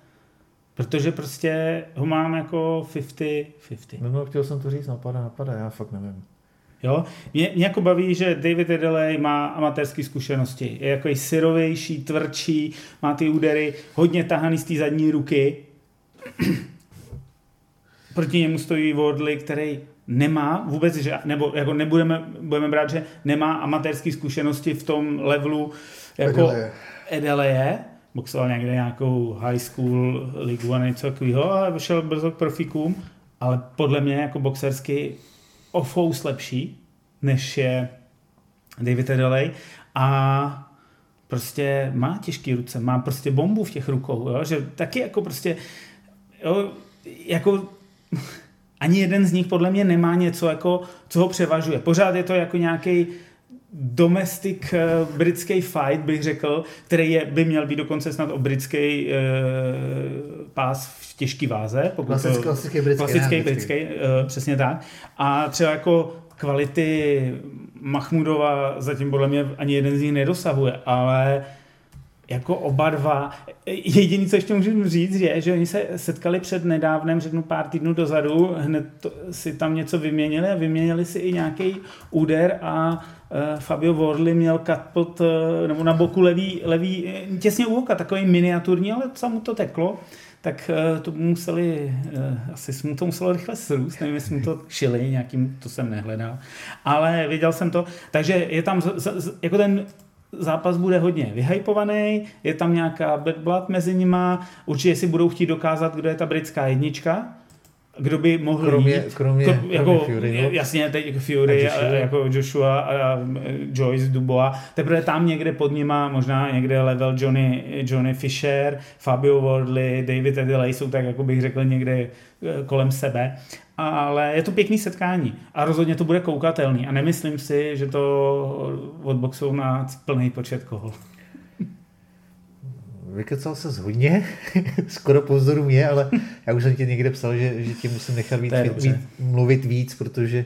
Protože prostě ho mám jako 50-50. No, no, chtěl jsem to říct, napadá, napadá, já fakt nevím. Jo? Mě, mě jako baví, že David Edeley má amatérské zkušenosti. Je jako syrovější, tvrdší, má ty údery, hodně tahaný z té zadní ruky. Proti němu stojí Wardley, který nemá vůbec, že, nebo jako nebudeme budeme brát, že nemá amatérské zkušenosti v tom levelu jako Edeleje boxoval někde nějakou high school ligu a něco takového a šel brzo k profikům, ale podle mě jako boxersky o fous lepší, než je David Adelaide a prostě má těžké ruce, má prostě bombu v těch rukou, jo? že taky jako prostě jo, jako ani jeden z nich podle mě nemá něco, jako, co ho převažuje. Pořád je to jako nějaký domestic uh, britský fight, bych řekl, který je, by měl být dokonce snad o britský uh, pás v těžký váze. Pokud klasický, to, klasický britský. Klasický britský, uh, přesně tak. A třeba jako kvality Mahmudova zatím podle mě ani jeden z nich nedosahuje, ale jako oba dva. Jediné, co ještě můžu říct, je, že oni se setkali před nedávnem, řeknu pár týdnů dozadu, hned to, si tam něco vyměnili a vyměnili si i nějaký úder a uh, Fabio Worley měl kat pod, uh, nebo na boku levý, levý, těsně u oka, takový miniaturní, ale co mu to teklo tak uh, to museli, uh, asi mu to muselo rychle srůst, nevím, jestli mu to šili nějakým, to jsem nehledal, ale viděl jsem to, takže je tam z, z, jako ten zápas bude hodně vyhypovaný, je tam nějaká bad blood mezi nima, určitě si budou chtít dokázat, kdo je ta britská jednička, kdo by mohl kromě, jít. Kromě, kromě jako, Fury, no. Jasně, teď Fury, a Joshua. A, jako Joshua a Joyce Dubois. Teprve tam někde pod nima, možná někde level Johnny, Johnny Fisher, Fabio Wardley, David Adelaide jsou tak, jako bych řekl, někde eh, kolem sebe ale je to pěkný setkání a rozhodně to bude koukatelný a nemyslím si, že to odboxou na plný počet kohol. Vykecal se hodně, skoro pozoru mě, ale já už jsem ti někde psal, že, že ti musím nechat víc, víc, mluvit víc, protože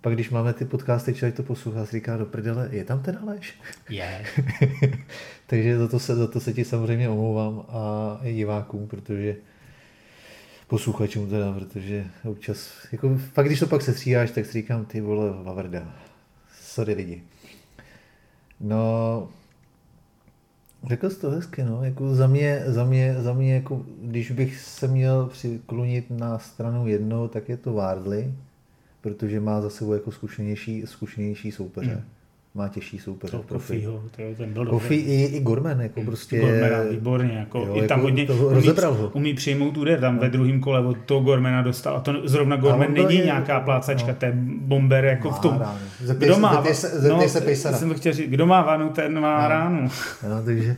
pak když máme ty podcasty, člověk to poslouchá, si říká do prdele, je tam ten Aleš? Je. Takže za to, se, za to se ti samozřejmě omlouvám a divákům, protože posluchačům teda, protože občas, jako fakt když to pak sestříháš, tak si říkám, ty vole, Vavrda, sorry lidi. No, řekl jsi to hezky, no, jako za mě, za mě, za mě, jako, když bych se měl přiklonit na stranu jedno, tak je to Wardley, protože má za sebou jako zkušenější, zkušenější soupeře. Hmm má těžší soupeře. To Kofiho, ten byl Kofi i, i Gorman, jako hmm. prostě... Gormana výborně, jako, jo, i tam jako hodně to, umí, ho. umí přijmout úder, tam no. ve druhém kole od toho Gormana dostal, a to zrovna Gorman není je, nějaká plácačka, no. to je bomber jako má v tom. Ránu. Zeptej, kdo má, zeptej se, zeptej no, se jsem chtěl říct, kdo má vanu, ten má no. ránu. No, takže,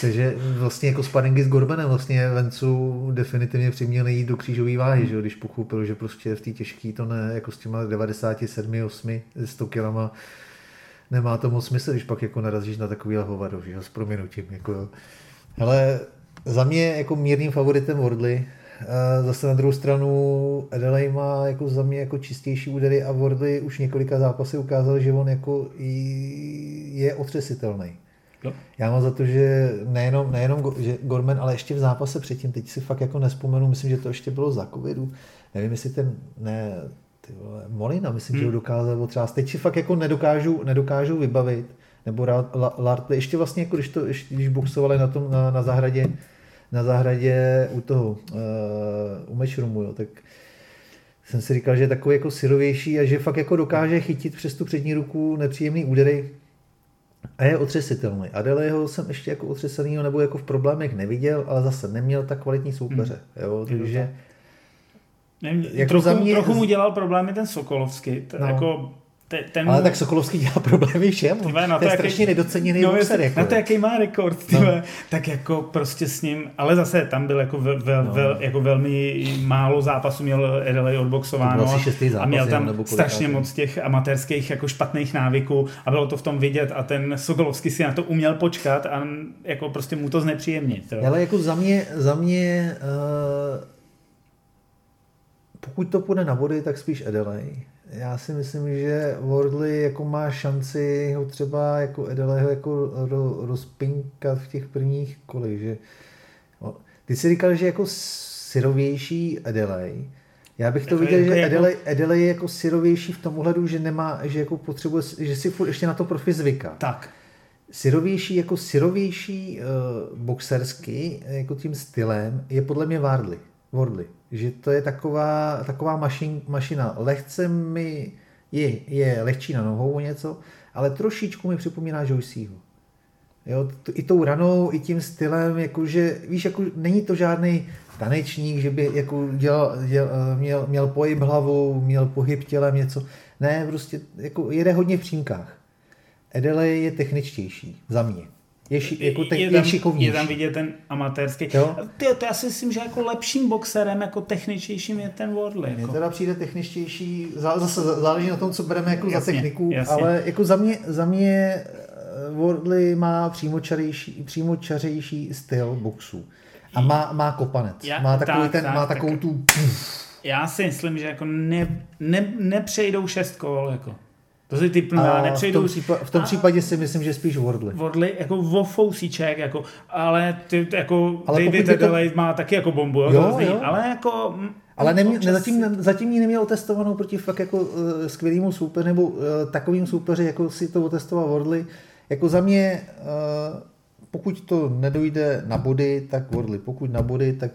takže vlastně jako sparingy s Gorbanem vlastně Vencu definitivně přiměl nejít do křížové váhy, hmm. že, když pochopil, že prostě v té těžký to ne, jako s těma 97, 8, 100 kilama nemá to moc smysl, když pak jako narazíš na takový hovado, že s proměnutím. Jako, ale za mě jako mírným favoritem Wardley, Zase na druhou stranu Adelaide má jako za mě jako čistější údery a Wardley už několika zápasy ukázal, že on jako je otřesitelný. No. Já mám za to, že nejenom, nejenom že Gorman, ale ještě v zápase předtím, teď si fakt jako nespomenu, myslím, že to ještě bylo za covidu, nevím, jestli ten, ne, ty vole, Molina, myslím, hmm. že ho dokázal otřást. Teď si fakt jako nedokážu, nedokážu vybavit, nebo Lartley, ještě vlastně, jako když, to, když boxovali na, tom, na, na zahradě, na zahradě u toho, uh, u Matchroomu, jo, tak jsem si říkal, že je takový jako syrovější a že fakt jako dokáže chytit přes tu přední ruku nepříjemný údery a je otřesitelný. Adeleho jsem ještě jako otřesený nebo jako v problémech neviděl, ale zase neměl tak kvalitní soupeře. Hmm. Jo, takže... Ne, jako trochu, mě... trochu mu dělal problémy ten Sokolovský. No. Jako te, ten ale mu... tak Sokolovský dělá problémy všem. Tyve, na to, je jaký... strašně nedoceněný no, boxer. Jako. Na to, jaký má rekord, tyve, no. tak jako prostě s ním, ale zase tam byl jako, vel, vel, no. vel, jako velmi málo zápasů měl Edelej odboxováno a měl tam strašně moc těch amatérských jako špatných návyků a bylo to v tom vidět a ten Sokolovský si na to uměl počkat a jako prostě mu to znepříjemnit. Ale jako za mě, za mě uh, pokud to půjde na body, tak spíš Edelej já si myslím, že Wardley jako má šanci ho třeba jako Edeleho jako rozpinkat v těch prvních kolech, že ty jsi říkal, že jako syrovější Edelej, já bych to viděl, že jako... Edelej, je jako syrovější v tom ohledu, že nemá, že jako potřebuje, že si furt ještě na to profi zvyká. Tak. Syrovější, jako syrovější uh, boxersky, jako tím stylem, je podle mě Wardley. Wardley že to je taková, taková mašin, mašina. Lehce mi je, je lehčí na nohou o něco, ale trošičku mi připomíná Joyceho. Jo, to, I tou ranou, i tím stylem, jakože, víš, jako není to žádný tanečník, že by jako dělal, děl, měl, měl pohyb hlavou, měl pohyb tělem, něco. Ne, prostě jako jede hodně v přímkách. Edele je techničtější, za mě. Je, ši, jako te, je, tam, je šikovnější. Je tam vidět ten amatérský. Jo? Ty, to já si myslím, že jako lepším boxerem, jako techničtějším je ten Wardley. Mně jako. teda přijde techničtější, zase záleží na tom, co bereme jako jasně, za techniku, jasně. ale jako za mě, za mě eh, Wardley má přímočařejší, přímočařejší styl boxu. A má, má kopanec. Já, má takový tak, ten, tak, má takovou tak, tu... Já si myslím, že jako ne, ne, nepřejdou šest kol. Jako. To si typnu, já nepřejdu. V tom, případě, v tom případě si myslím, že spíš Wordly. Wordly, jako vofousíček, jako, ale ty, jako ale David Adelaide to... má taky jako bombu, jo, jo, jo. ale jako... Mm, ale nemě, občas... zatím, zatím ji neměl testovanou proti fakt jako uh, skvělýmu super nebo uh, takovým superři, jako si to otestoval Wordly. Jako za mě uh, pokud to nedojde na body, tak Wardley. Pokud na body, tak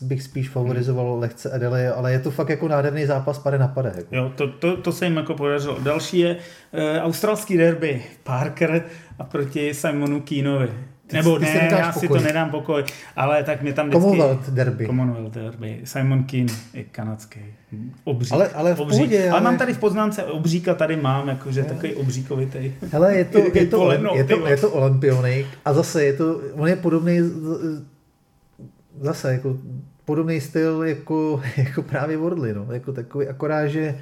bych spíš favorizoval hmm. lehce Adele, ale je to fakt jako nádherný zápas pade na pade. Jako. Jo, to, to, to, se jim jako podařilo. Další je uh, australský derby. Parker a proti Simonu Keenovi. Ty, Nebo ty ne, já pokoj. si to nedám pokoj, ale tak mě tam vždycky... Commonwealth derby. Commonwealth derby. Simon Keane je kanadský. Obřík. Ale, ale v obřík. pohodě. Ale... ale... mám tady v poznámce obříka, tady mám, jakože je. takový obříkovitý. Hele, je to, je to, je to, je to, je to olympionik a zase je to, on je podobný zase jako podobný styl jako, jako právě Wardley, no. Jako takový, akorát, že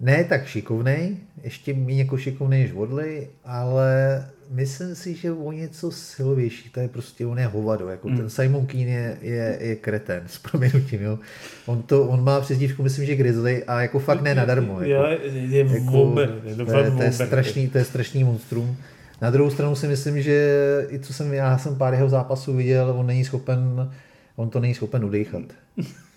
ne tak šikovnej, ještě méně jako šikovnej než Wardley, ale myslím si, že o něco silovější, to je prostě, on je hovado, jako mm. ten Simon Keane je, je, je kreten, s proměnutím, jo. On, to, on má přezdívku, myslím, že Grizzly a jako fakt ne nadarmo. Jako, je, je, jako, vober, je to, to, je, to, je strašný, to je strašný monstrum. Na druhou stranu si myslím, že i co jsem, já jsem pár jeho zápasů viděl, on není schopen, on to není schopen udýchat.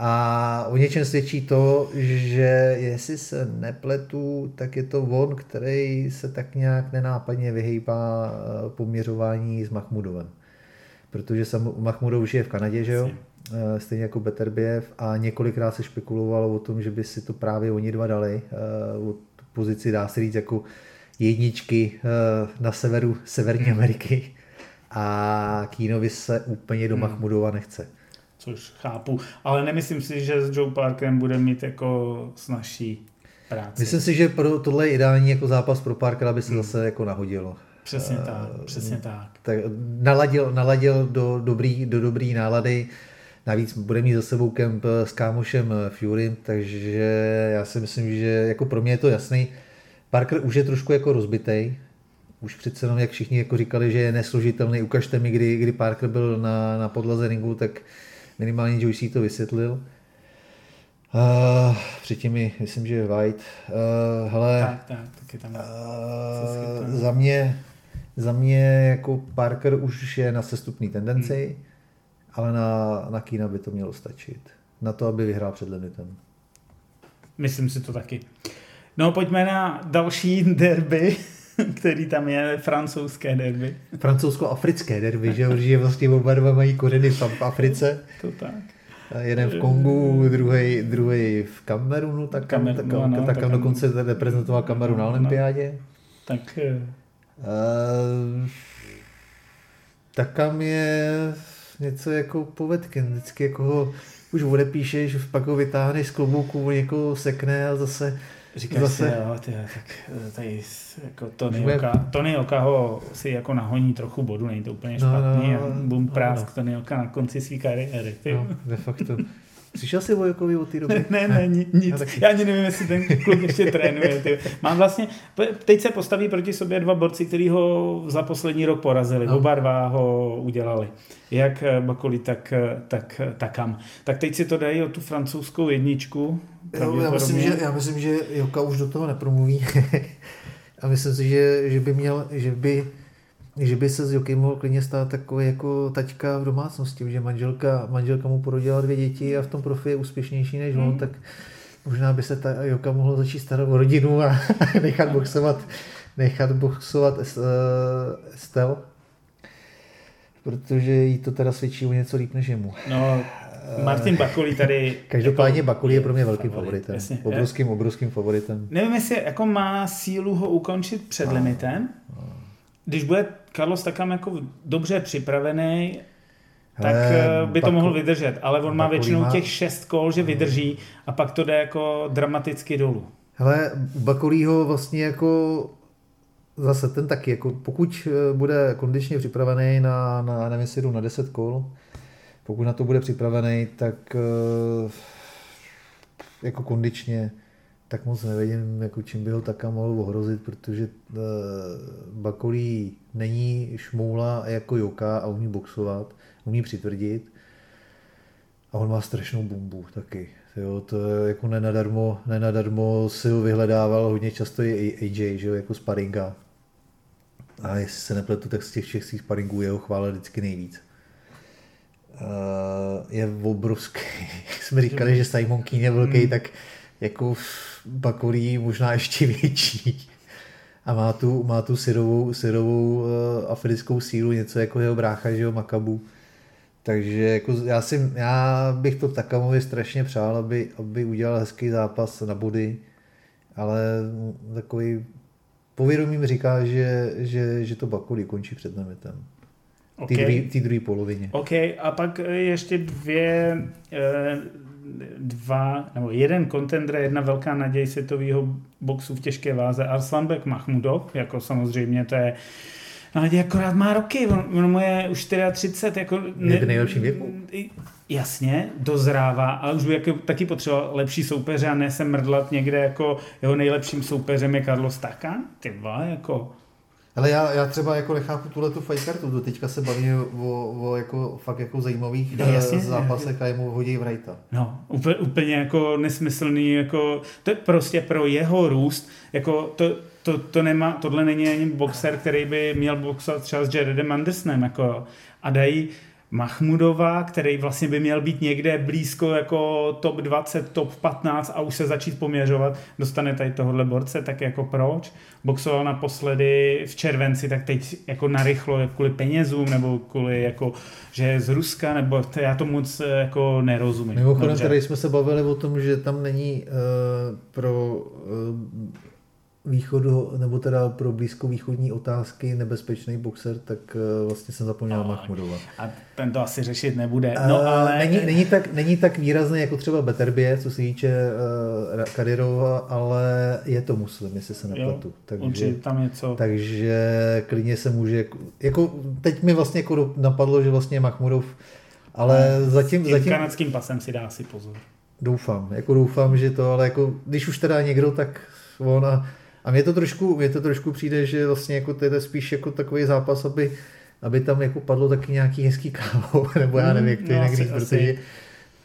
A o něčem svědčí to, že jestli se nepletu, tak je to on, který se tak nějak nenápadně vyhýbá eh, poměřování s Mahmudovem. Protože sam, Mahmudov už je v Kanadě, že jo? Eh, stejně jako Beterbiev a několikrát se špekulovalo o tom, že by si to právě oni dva dali. Eh, o pozici, dá se říct, jako jedničky na severu Severní Ameriky. A Kínovi se úplně do hmm. Mahmudova nechce což chápu. Ale nemyslím si, že s Joe Parkerem bude mít jako snažší práci. Myslím si, že pro tohle je ideální jako zápas pro Parkera, aby se hmm. zase jako nahodilo. Přesně uh, tak, přesně tak. tak naladil, naladil do dobrý, do dobrý nálady. Navíc bude mít za sebou kemp s kámošem Fury, takže já si myslím, že jako pro mě je to jasný. Parker už je trošku jako rozbitej, už přece jenom, jak všichni jako říkali, že je nesložitelný, ukažte mi, kdy, kdy Parker byl na, na podlaze ringu, tak minimálně Joyce to vysvětlil. Uh, předtím mi, myslím, že White. Uh, hele, tak, tak, taky tam uh, za mě, za mě jako Parker už je na sestupný tendenci, hmm. ale na, na Kína by to mělo stačit. Na to, aby vyhrál před limitem. Myslím si to taky. No pojďme na další derby, který tam je, francouzské derby. Francouzsko-africké derby, že, že vlastně oba dva mají kořeny v Africe. To tak. Jeden v Kongu, druhý, druhý v Kamerunu, tak tam, Kamer, tak, no, no, tak tam dokonce reprezentoval Kameru na olympiádě. No. Tak... Uh, tak tam je něco jako povedky, vždycky jako ho už odepíšeš, pak ho vytáhneš z klobouku, někoho sekne a zase Říkáš zase... si, jo, ty, tak eh, tady jako Tony, Oka, Tony Oka ho si jako nahoní trochu bodu, není to úplně no, špatný no, no, bum no, prásk no. Tony Oka na konci svý kariéry. No, de facto. Přišel jsi Vojokovi od té doby? ne, ne, ne, nic. No, Já ani nevím, jestli ten kluk ještě trénuje. Ty. Mám vlastně, teď se postaví proti sobě dva borci, kteří ho za poslední rok porazili. No. Oba dva ho udělali. Jak eh, Bakoli, tak, eh, tak, eh, tak kam. Tak teď si to dají o tu francouzskou jedničku. Jo, já, myslím, že, já myslím, že Joka už do toho nepromluví. a myslím si, že, že by měl, že by že by se s Jokem mohl klidně stát takový jako taťka v domácnosti, že manželka, manželka mu porodila dvě děti a v tom profi je úspěšnější než on, mm. tak možná by se ta Joka mohla začít starat o rodinu a nechat boxovat, nechat boxovat Estel, protože jí to teda svědčí o něco líp než jemu. No, Martin Bakulí tady... Každopádně jako, Bakulí je pro mě velkým favoritem. Jasně. Obrovským, obrovským favoritem. Nevím, jestli jako má sílu ho ukončit před no, limitem. No. Když bude Carlos Takam jako dobře připravený, tak Hele, by to Baku, mohl vydržet, ale on má většinou má... těch šest kol, že vydrží a pak to jde jako dramaticky dolů. Hele, Bakulího vlastně jako zase ten taky, jako pokud eh, bude kondičně připravený na, na nevím, jestli na 10 kol, pokud na to bude připravený, tak eh, jako kondičně tak moc nevidím, jako čím by ho taká mohl ohrozit, protože uh, Bakolí není šmoula jako Joka a umí boxovat, umí přitvrdit a on má strašnou bombu taky. Jo, to je jako nenadarmo, nenadarmo si ho vyhledával hodně často i AJ, že jo, jako sparinga. A jestli se nepletu, tak z těch všech svých sparingů jeho chválil vždycky nejvíc. Uh, je obrovský, jak jsme říkali, že Simon Keane je velký, hmm. tak jako Bakorí možná ještě větší. A má tu, má tu syrovou, syrovou uh, africkou sílu, něco jako jeho brácha, že jo, Makabu. Takže jako já, si, já bych to Takamovi strašně přál, aby, aby udělal hezký zápas na body, ale takový povědomí mi říká, že, že, že to Bakuli končí před namitem. Okay. Ty druhé polovině. OK, a pak ještě dvě eh, dva, nebo jeden kontender, jedna velká naděj světového boxu v těžké váze, Arslanbek Mahmudov, jako samozřejmě to je naděj akorát má roky, on, on mu je už 34, jako... Ne, je v nejlepším věku. Jasně, dozrává, ale už by jako, taky potřeboval lepší soupeře a ne se mrdlat někde jako jeho nejlepším soupeřem je Carlos Takan, ty jako ale já, já třeba jako nechápu tuhle tu fight kartu, do teďka se baví o, o jako, fakt jako zajímavých no, jasně, zápasech a jemu hodí Wrighta. No, úplně, úplně jako nesmyslný, jako, to je prostě pro jeho růst, jako to, to, to nemá, tohle není ani boxer, který by měl boxovat třeba s Jaredem Andersonem, jako, a dají Mahmudova, který vlastně by měl být někde blízko jako top 20, top 15 a už se začít poměřovat, dostane tady tohohle borce, tak jako proč? Boxoval naposledy v červenci, tak teď jako narychlo kvůli penězům nebo kvůli jako, že je z Ruska, nebo to já to moc jako nerozumím. Mimochodem, tady jsme se bavili o tom, že tam není uh, pro uh, východu, nebo teda pro blízkovýchodní otázky nebezpečný boxer, tak uh, vlastně jsem zapomněl no, Mahmudova. A ten to asi řešit nebude. No, uh, ale... není, není, tak, není tak výrazný jako třeba Beterbie, co se týče uh, Kadirova, ale je to muslim, jestli se nepletu. takže, tam něco. takže klidně se může, jako teď mi vlastně jako napadlo, že vlastně Mahmudov, ale no, zatím... S zatím kanadským pasem si dá si pozor. Doufám, jako doufám, že to, ale jako když už teda někdo, tak on a a mně to trošku, mě to trošku přijde, že vlastně jako to je spíš jako takový zápas, aby, aby tam jako padlo taky nějaký hezký kávo, nebo já nevím, jak to no, jinak říct, protože,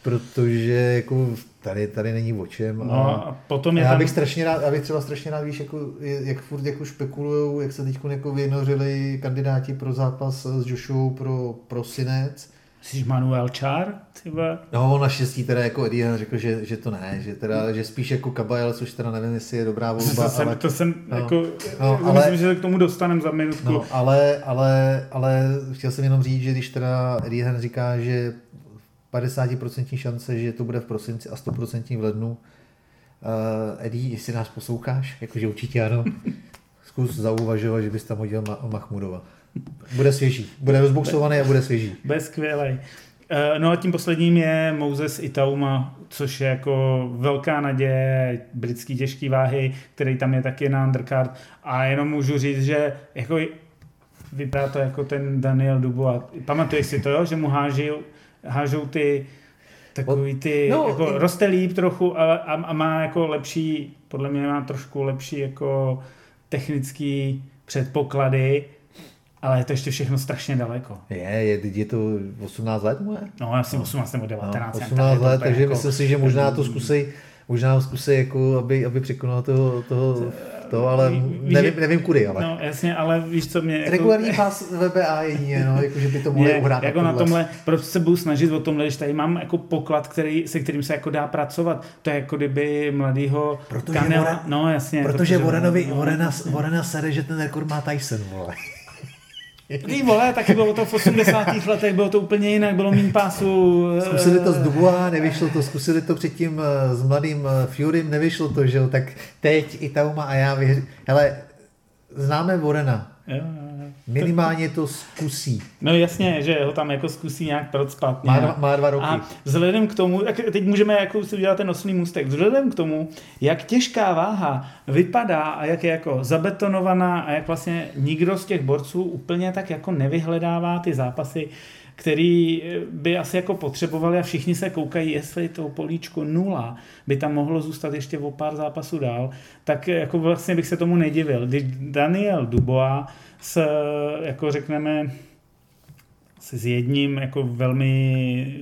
protože jako tady, tady není o čem. No, a, a potom je já tam... bych strašně rád, já bych třeba strašně rád, víš, jako, jak furt jako špekulujou, jak se teď jako vynořili kandidáti pro zápas s Joshua pro prosinec, Jsi Manuel Char? Třeba? No, naštěstí teda jako Eddie řekl, že, že to ne, že, teda, že spíš jako Kabajel, což teda nevím, jestli je dobrá volba. To jsem, ale, to jsem no, jako, no, ale, myslím, že se k tomu dostaneme za minutku. No, ale, ale, ale chtěl jsem jenom říct, že když teda Eddie říká, že 50% šance, že to bude v prosinci a 100% v lednu, Uh, Eddie, jestli nás posloucháš, jakože určitě ano, zkus zauvažovat, že bys tam hodil Ma- Mahmudova. Bude svěží. Bude rozboxovaný a bude svěží. Bude skvělej. Uh, no a tím posledním je Moses Itauma, což je jako velká naděje britský těžký váhy, který tam je taky na undercard. A jenom můžu říct, že jako vypadá to jako ten Daniel Dubois. Pamatuješ si to, jo? že mu háží, hážou ty takový ty, no, jako i... roste líp trochu a, a, a má jako lepší, podle mě má trošku lepší jako technický předpoklady, ale je to ještě všechno strašně daleko. Je, je, je to 18 let moje? No, asi no. 18 nebo 19. No, 18 let, takže jako, myslím si, že možná to zkusej, možná zkusej jako, aby, aby překonal toho, toho to, ale nevím, nevím kudy, ale. No jasně, ale víš co mě... Jako... Regulární pás VBA jedině, no, jako, že by to mohli uhrát. Jako na tomhle, proč se budu snažit o tomhle, když tady mám jako poklad, který, se kterým se jako dá pracovat. To je jako kdyby mladýho protože Kanela, Warren, no jasně. Protože, protože Warrenovi, no, Warrena, Warrena sere, že ten rekord má Tyson, vole. Ty vole, taky bylo to v 80. letech, bylo to úplně jinak, bylo méně pásu. Zkusili to z Dubois, nevyšlo to, zkusili to předtím eh, s mladým eh, Furym, nevyšlo to, že jo, tak teď i Tauma a já věřím, hele, známe Vorena, Jo, Minimálně to zkusí. No jasně, že ho tam jako zkusí nějak procpat. Má, dva, má dva roky. A vzhledem k tomu, teď můžeme jako si udělat ten nosný můstek, vzhledem k tomu, jak těžká váha vypadá a jak je jako zabetonovaná a jak vlastně nikdo z těch borců úplně tak jako nevyhledává ty zápasy, který by asi jako potřebovali a všichni se koukají, jestli to políčko nula by tam mohlo zůstat ještě o pár zápasů dál, tak jako vlastně bych se tomu nedivil. Když Daniel Dubois s, jako řekneme, s jedním jako velmi,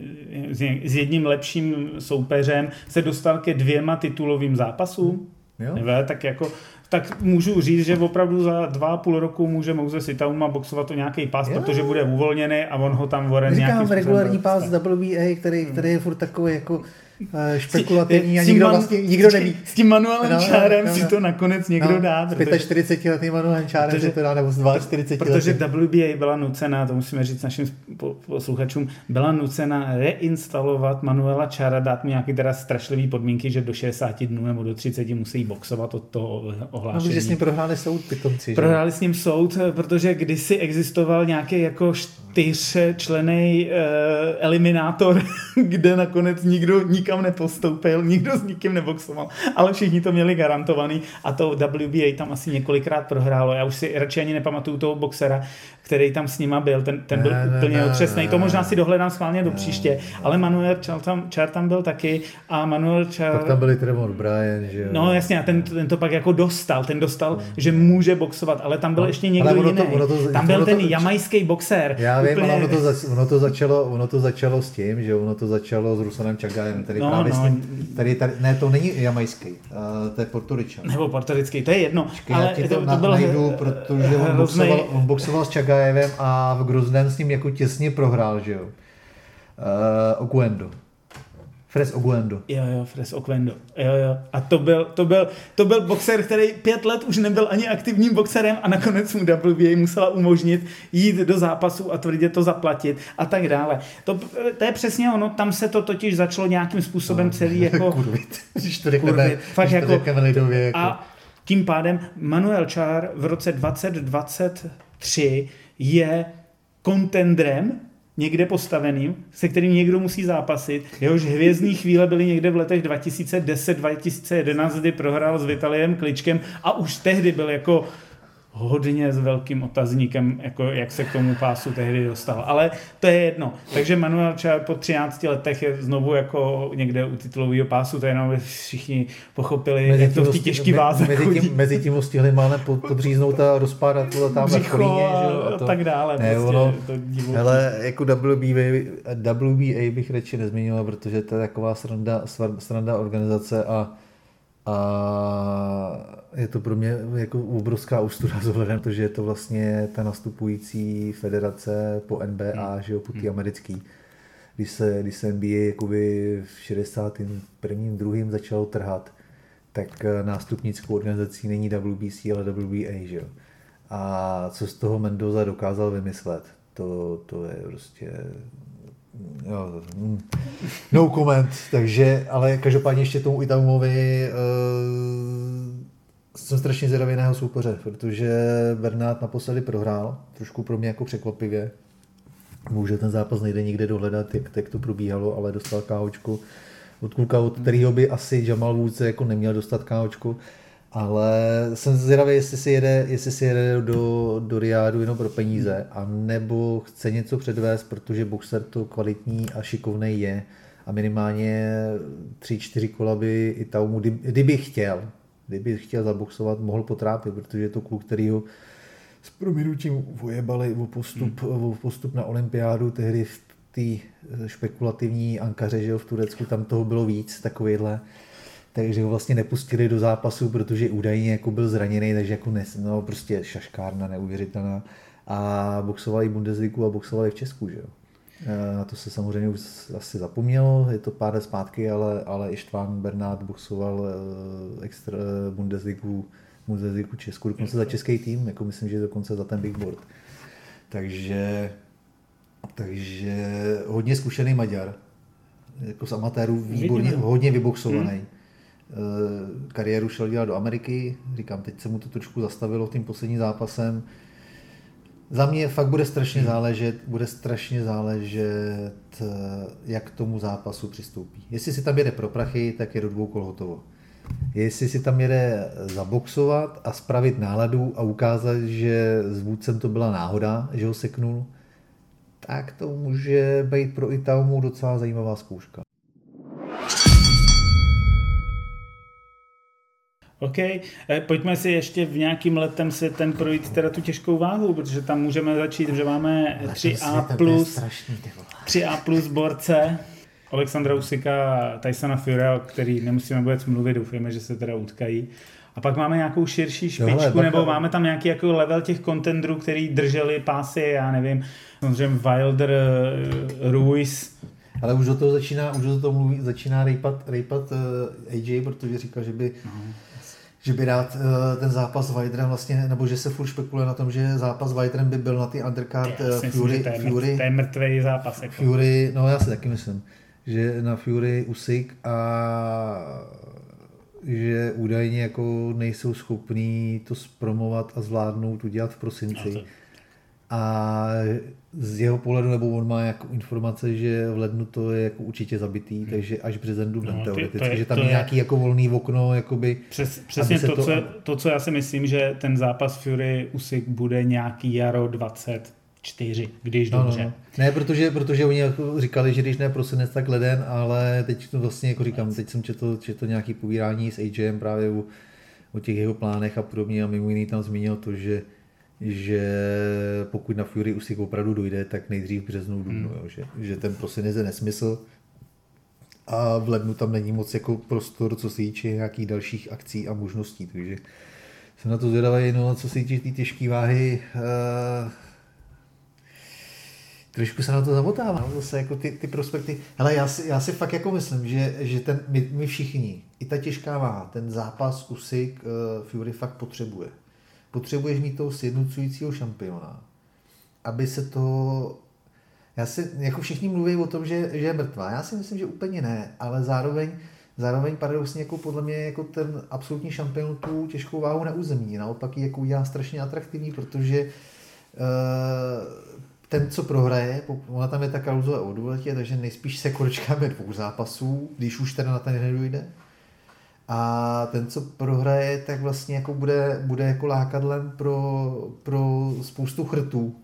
s jedním lepším soupeřem se dostal ke dvěma titulovým zápasům. Jo. Neve, tak jako tak můžu říct, že opravdu za dva a půl roku může Moses Itauma boxovat o nějaký pás, jo. protože bude uvolněný a on ho tam Warren Říkám, regulární pás WBA, který, který je furt takový jako špekulativní a nikdo, vlastně, nikdo neví. S tím Manuelem no, Čárem no, no, si to nakonec někdo no, dá. Protože, 45 letým Manuelem Čárem protože, si to dá, nebo s 42 Protože WBA byla nucena, to musíme říct našim posluchačům, byla nucena reinstalovat Manuela Čára, dát mu nějaké teda strašlivé podmínky, že do 60 dnů nebo do 30 musí boxovat od toho ohlášení. No, že s ním prohráli soud pitomci. Prohráli s ním soud, protože kdysi existoval nějaký jako čtyřčlený uh, eliminátor, kde nakonec nikdo nikam nepostoupil, nikdo s nikým neboxoval, ale všichni to měli garantovaný a to WBA tam asi několikrát prohrálo. Já už si radši ani nepamatuju toho boxera, který tam s nima byl, ten, ten byl ne, úplně ne, otřesný. To možná si dohledám schválně do příště, ale Manuel Char tam, Char tam byl taky a Manuel Char... Pak tam byli Trevor Bryan, že jo? No jasně, a ten, ten to pak jako dostal, ten dostal, no. že může boxovat, ale tam byl no, ještě někdo ono jiný. To, ono to, tam byl ono ten to, jamajský boxer. Já vím, úplně... ale ono to, zač, ono, to začalo, ono to začalo s tím, že ono to začalo s Rusanem Čagajem, který no, právě no. s tím, tady, tady, ne, to není jamajský, uh, to je portoričan. Nebo portorický, to je jedno. Počkej, ale to, to, to byl najdu, protože on boxoval, on boxoval s Čagajevem a v Grozden s ním jako těsně prohrál, že jo. Uh, Oguendo. Fres Oguendo. Jo, jo, Fres Oguendo. Jo, jo. A to byl, to byl, to byl boxer, který pět let už nebyl ani aktivním boxerem a nakonec mu WBA musela umožnit jít do zápasu a tvrdě to zaplatit a tak dále. To, to je přesně ono, tam se to totiž začalo nějakým způsobem no, celý jako... Kurvit, když to řekneme, kurvit, fakt když jako, lidově, jako... A tím pádem Manuel Char v roce 2023 je kontendrem někde postaveným, se kterým někdo musí zápasit. Jehož hvězdní chvíle byly někde v letech 2010-2011, kdy prohrál s Vitaliem Kličkem a už tehdy byl jako hodně s velkým otazníkem, jako jak se k tomu pásu tehdy dostal. Ale to je jedno. Takže Manuel Čar po 13 letech je znovu jako někde u titulového pásu, to je jenom všichni pochopili, mezi jak to v té těžké váze mezi tím, mezi tím ho stihli máme podříznout a rozpádat to tam Břicho kolíně, a, a, to, tak dále. Ne, prostě, ono, to hele, jako WBA, WBA bych radši nezmínil, protože to je taková sranda, sranda organizace a a je to pro mě jako obrovská ústuda vzhledem to, že je to vlastně ta nastupující federace po NBA, hmm. že jo, po té hmm. americký. když se, když se NBA jakoby v 61. druhým začalo trhat, tak eh, nástupnickou organizací není WBC, ale WBA, že jo. A co z toho Mendoza dokázal vymyslet, to, to je prostě jo, no comment, takže, ale každopádně ještě tomu Itamovi uh, jsem strašně zvědavý na jeho soupeře, protože Bernát naposledy prohrál, trošku pro mě jako překvapivě. Může ten zápas nejde nikde dohledat, jak, jak to probíhalo, ale dostal káhočku od kluka, od kterého by asi Jamal Woods jako neměl dostat káhočku. Ale jsem zvědavý, jestli si jede, jestli si jede do, do Riádu jenom pro peníze, a nebo chce něco předvést, protože boxer to kvalitní a šikovný je. A minimálně tři, čtyři kola by i Taumu, kdyby chtěl, kdyby chtěl zaboxovat, mohl potrápit, protože je to kluk, který ho s prominutím vojebali o postup, hmm. o postup na olympiádu, tehdy v té špekulativní Ankaře, že v Turecku, tam toho bylo víc, takovýhle takže ho vlastně nepustili do zápasu, protože údajně jako byl zraněný, takže jako nes, no, prostě šaškárna neuvěřitelná. A boxovali Bundesligu a boxovali v Česku, že jo. E, na to se samozřejmě už asi zapomnělo, je to pár let zpátky, ale, ale Ištván Bernát boxoval e, extra Bundesligu, Bundesligu Česku, dokonce za český tým, jako myslím, že dokonce za ten big board. Takže, takže hodně zkušený Maďar, jako z amatérů výborně, hodně vyboxovaný. Hmm Eh, kariéru šel dělat do Ameriky, říkám, teď se mu to trošku zastavilo tím posledním zápasem. Za mě fakt bude strašně záležet, bude strašně záležet, eh, jak k tomu zápasu přistoupí. Jestli si tam jede pro prachy, tak je do dvou kol hotovo. Jestli si tam jede zaboxovat a spravit náladu a ukázat, že s vůdcem to byla náhoda, že ho seknul, tak to může být pro Itaumu docela zajímavá zkouška. OK, eh, pojďme si ještě v nějakým letem si ten projít teda tu těžkou váhu, protože tam můžeme začít, že máme 3A plus, 3A plus borce, Alexandra Usika, Tysona Fury, o který nemusíme vůbec mluvit, doufujeme, že se teda utkají. A pak máme nějakou širší špičku, Tohle, nebo máme tam nějaký jako level těch contendrů, který drželi pásy, já nevím, samozřejmě Wilder, eh, Ruiz, ale už do toho začíná, už do toho mluví, začíná rejpat, rejpat uh, eh, AJ, protože říká, že by uh-huh že by rád uh, ten zápas s Wilderem vlastně, nebo že se furt špekuluje na tom, že zápas s Wilderem by byl na ty undercard uh, Fury, myslím, to je, Fury, to je mrtvý zápas. Jako. Fury, no já si taky myslím, že na Fury Usyk a že údajně jako nejsou schopní to zpromovat a zvládnout udělat v prosinci. No a z jeho pohledu, nebo on má jako informace, že v lednu to je jako určitě zabitý, hmm. takže až březen duben no, teoreticky, to je, že tam je nějaký jako volný okno, jakoby, Přes, přesně to, to, co, to, co já si myslím, že ten zápas Fury Usyk bude nějaký jaro 20 čtyři, když no, no, dobře. No. Ne, protože, protože oni jako říkali, že když ne prosinec, tak leden, ale teď to vlastně jako říkám, teď jsem četl, četl nějaký povídání s AJem právě o, o těch jeho plánech a podobně a mimo jiný tam zmínil to, že že pokud na Fury Usyk opravdu dojde, tak nejdřív v březnu dubnu, hmm. jo, že, že ten prosinec je nesmysl a v lednu tam není moc jako prostor, co se týče nějakých dalších akcí a možností, takže jsem na to zvědavý, no co se týče té tý těžké váhy, uh, trošku se na to zamotává, no, zase jako ty, ty prospekty. Hele, já si, já si fakt jako myslím, že, že ten, my, my všichni, i ta těžká váha, ten zápas Usyk uh, Fury fakt potřebuje potřebuješ mít toho sjednocujícího šampiona, aby se to já si, jako všichni mluví o tom, že, že je mrtvá. Já si myslím, že úplně ne, ale zároveň, zároveň paradoxně jako podle mě jako ten absolutní šampion tu těžkou váhu neuzemí. Naopak ji jako udělá strašně atraktivní, protože uh, ten, co prohraje, ona tam je ta klauzule o důletě, takže nejspíš se korčkáme dvou zápasů, když už teda na ten nedojde a ten, co prohraje, tak vlastně jako bude, bude jako lákadlem pro, pro spoustu chrtů,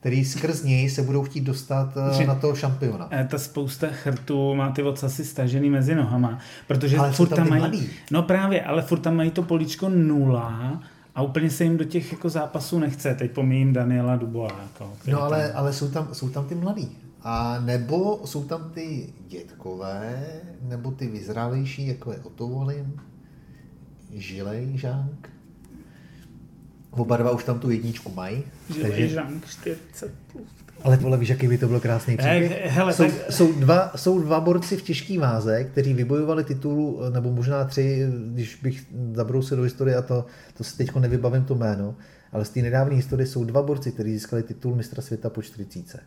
který skrz něj se budou chtít dostat eh, Že, na toho šampiona. Eh, ta spousta chrtů má ty ocasy stažený mezi nohama, protože ale furt tam mají, mladý. no právě, ale furt tam mají to políčko nula a úplně se jim do těch jako zápasů nechce. Teď pomíjím Daniela Dubois. Jako, no ale, tam... ale jsou, tam, jsou tam ty mladí. A nebo jsou tam ty dětkové, nebo ty vyzrálejší, jako je Otto Volin, Žilej Žánk. Oba dva už tam tu jedničku mají. Že takže... Žank 40 plus. Ale tohle víš, jaký by to bylo krásný příběh. Hele, jsou, tak... jsou, dva, jsou dva borci v těžký váze, kteří vybojovali titul, nebo možná tři, když bych zabrousil do historie a to, to si teď nevybavím to jméno, ale z té nedávné historie jsou dva borci, kteří získali titul mistra světa po 40.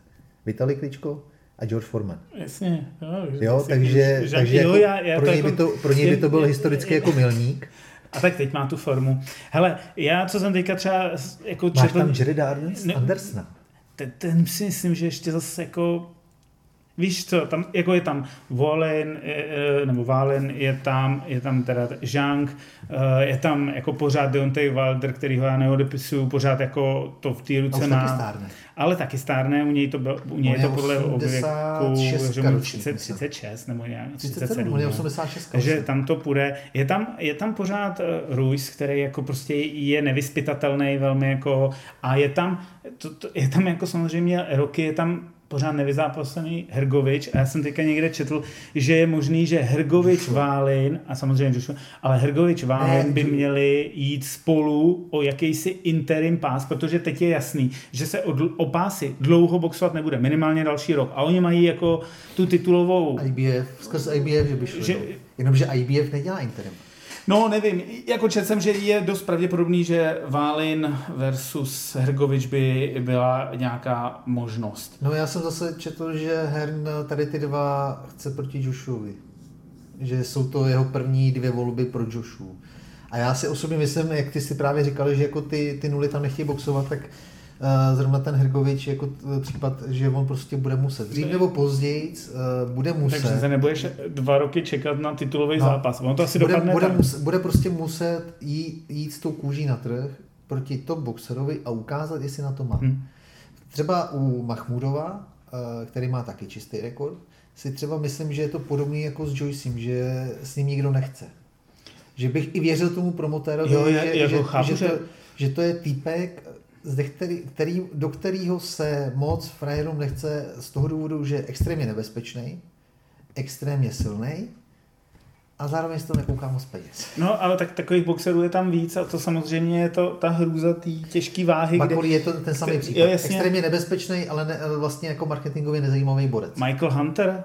Vitali Kličko a George Foreman. Jasně. Jo, jo takže, že, takže jo, jako já, já pro, něj jako, by to, pro něj by to byl historicky jako milník. A tak teď má tu formu. Hele, já co jsem teďka třeba jako Máš četl... tam Jerry Andersona ten, ten si myslím, že ještě zase jako Víš co, tam, jako je tam Volin, nebo Valen, je tam, je tam teda Zhang, eh, je tam jako pořád Deontay Wilder, který ho já neodepisuju, pořád jako to v té ruce má. Taky ale taky stárne, u něj, to byl, u něj je to podle obvěku, že mu 30, 36 nebo nějak 37. 86 Takže tam to půjde. Je tam, je tam pořád Ruiz, který jako prostě je nevyspytatelný velmi jako a je tam, to, to, je tam jako samozřejmě roky, je tam pořád nevyzápasený Hergovič a já jsem teďka někde četl, že je možný, že Hergovič Válin a samozřejmě Joshua, ale Hergovič Válin by měli jít spolu o jakýsi interim pás, protože teď je jasný, že se o, o pásy dlouho boxovat nebude, minimálně další rok a oni mají jako tu titulovou... IBF, skrz IBF, že by šli, že, no. jenomže IBF nedělá interim. No, nevím, jako četl jsem, že je dost pravděpodobný, že Válin versus Hergovič by byla nějaká možnost. No já jsem zase četl, že Hern tady ty dva chce proti Joshuovi. Že jsou to jeho první dvě volby pro Joshu. A já si osobně myslím, jak ty si právě říkali, že jako ty, ty nuly tam nechtějí boxovat, tak zrovna ten Hergovič jako případ, že on prostě bude muset. Dřív nebo později uh, bude muset. Takže se nebudeš dva roky čekat na titulový no, zápas. On to asi bude, dopadne bude, muset, bude prostě muset jít, jít s tou kůží na trh proti top boxerovi a ukázat, jestli na to má. Hmm. Třeba u Mahmudova, uh, který má taky čistý rekord, si třeba myslím, že je to podobný jako s Joycem, že s ním nikdo nechce. Že bych i věřil tomu promotérovi, jo, že, jako že, chápu, že, to, že to je týpek, zde, který, který, do kterého se moc frajerům nechce z toho důvodu, že je extrémně nebezpečný, extrémně silný a zároveň si to nekouká moc peněz. No, ale tak takových boxerů je tam víc a to samozřejmě je to ta hrůza té těžké váhy. Kde... je to ten samý případ. Jo, Extrémně nebezpečný, ale ne, vlastně jako marketingově nezajímavý borec. Michael Hunter,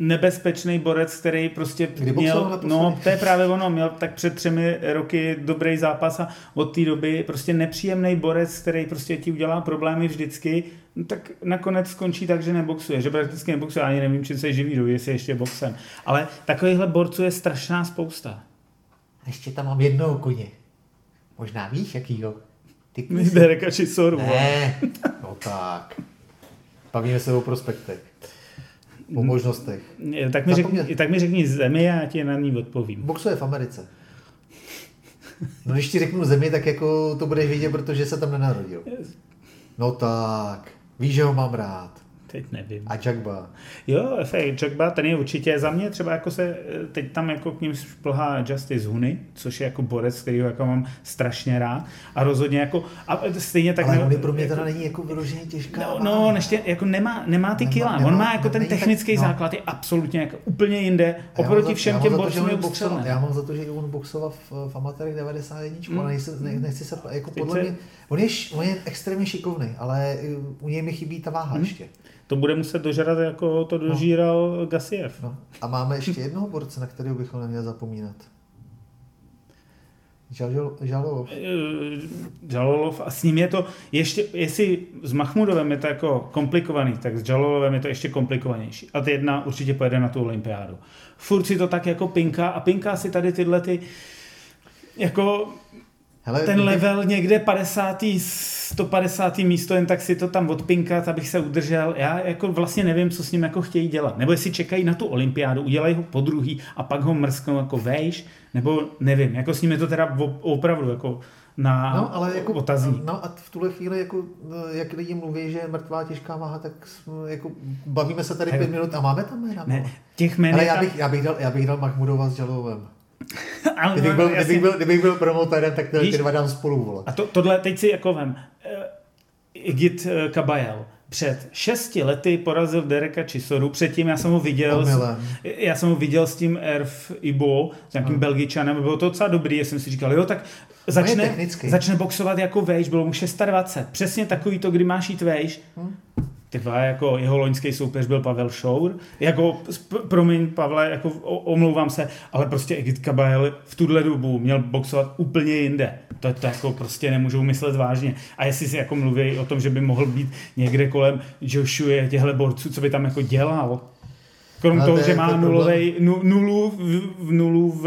nebezpečný borec, který prostě Kdy měl, no to je právě ono, měl tak před třemi roky dobrý zápas a od té doby prostě nepříjemný borec, který prostě ti udělá problémy vždycky, no, tak nakonec skončí tak, že neboxuje, že prakticky neboxuje, ani nevím, či se živí, jestli ještě boxem. Ale takovýchhle borců je strašná spousta. Ještě tam mám jednoho koně. Možná víš, jakýho? Ty Dereka či Soru. Ne, no tak. Bavíme se o prospektech. O možnostech. Tak mi, řekni, tak mi řekni zemi a já ti na ní odpovím. Boxuje v Americe. No když ti řeknu zemi, tak jako to budeš vidět, protože se tam nenarodil. No tak, víš, že ho mám rád. Teď nevím. A Jagba. Jo, Jagba, ten je určitě za mě třeba jako se, teď tam jako k ním šplhá Justice Huny, což je jako borec, který jako mám strašně rád a rozhodně jako, a stejně tak... Ale ne, pro mě teda není jako vyloženě těžká. No, no neště, jako nemá, nemá ty kila, nemá, on má jako ten technický tak, no. základ, je absolutně jako úplně jinde, oproti všem těm borcům je boxoval, Já mám za to, že on boxoval v, v amatérech 91, mm. ale nechci, ne, nechci se, jako podle mě, on je, on je extrémně šikovný, ale u něj mi chybí ta váha mm. ještě to bude muset dožrat, jako to no. dožíral no. Gasiev. No. A máme ještě jednoho borce, na kterého bychom neměli zapomínat. Žalolov. Eh, Žalolov a s ním je to ještě, jestli s Mahmudovem je to jako komplikovaný, tak s Žalolovem je to ještě komplikovanější. A ty jedna určitě pojede na tu olympiádu. Furt si to tak jako pinká a pinká si tady tyhle ty jako Hele, ten level někde 50. 150. místo, jen tak si to tam odpinkat, abych se udržel. Já jako vlastně nevím, co s ním jako chtějí dělat. Nebo jestli čekají na tu olympiádu, udělají ho po druhý a pak ho mrsknou jako vejš, nebo nevím, jako s ním je to teda opravdu jako na no, ale jako, otazní. No a v tuhle chvíli, jako, jak lidi mluví, že je mrtvá těžká váha, tak jako, bavíme se tady pět minut a máme tam jména. Ne, těch jmén ale já bych, já, bych dal, já bych dal Mahmudova s Jalovem. Ale kdybych, byl, kdybych, byl, kdybych byl promotérem, tak ty dva dám spolu. Vole. A to, tohle teď si jako vem. Uh, Git uh, Kabajel před šesti lety porazil Dereka Chisoru, předtím já jsem ho viděl, s, já jsem ho viděl s tím Erf Ibo, s nějakým hmm. Belgičanem, bylo to docela dobrý, já jsem si říkal, jo, tak začne, začne boxovat jako vejš, bylo mu 620. Přesně takový to, kdy máš jít vejš. Hm. Ty vole, jako jeho loňský soupeř byl Pavel Šour. Jako, promiň Pavle, jako omlouvám se, ale prostě Egid Kabayel v tuhle dobu měl boxovat úplně jinde. To, to jako prostě nemůžou myslet vážně. A jestli si jako mluví o tom, že by mohl být někde kolem Joshua těchto borců, co by tam jako dělal, Krom toho, že jako má problém. nulovej, nu, nulu v, nulu v,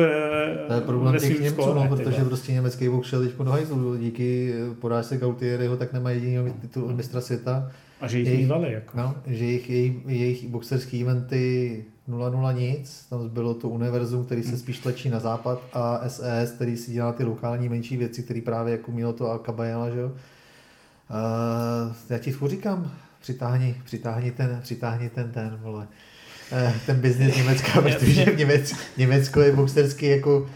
To je problém těch Němců, no, protože vole. prostě německý box šel teď do hajzlu. Díky porážce Gautierreho tak nemá jediný titul mistra světa. A že jich Jejich- mývali, jako. No, že jejich, jejich, jejich boxerský eventy 0-0 nic, tam bylo to univerzum, který se spíš tlačí na západ a SES, který si dělá ty lokální menší věci, který právě jako mělo to Alcabajela, že jo. Uh, já ti furt říkám, přitáhni, přitáhni ten, přitáhni ten, ten, vole, eh, ten biznis Německa, protože v Němec, Německo je boxerský jako,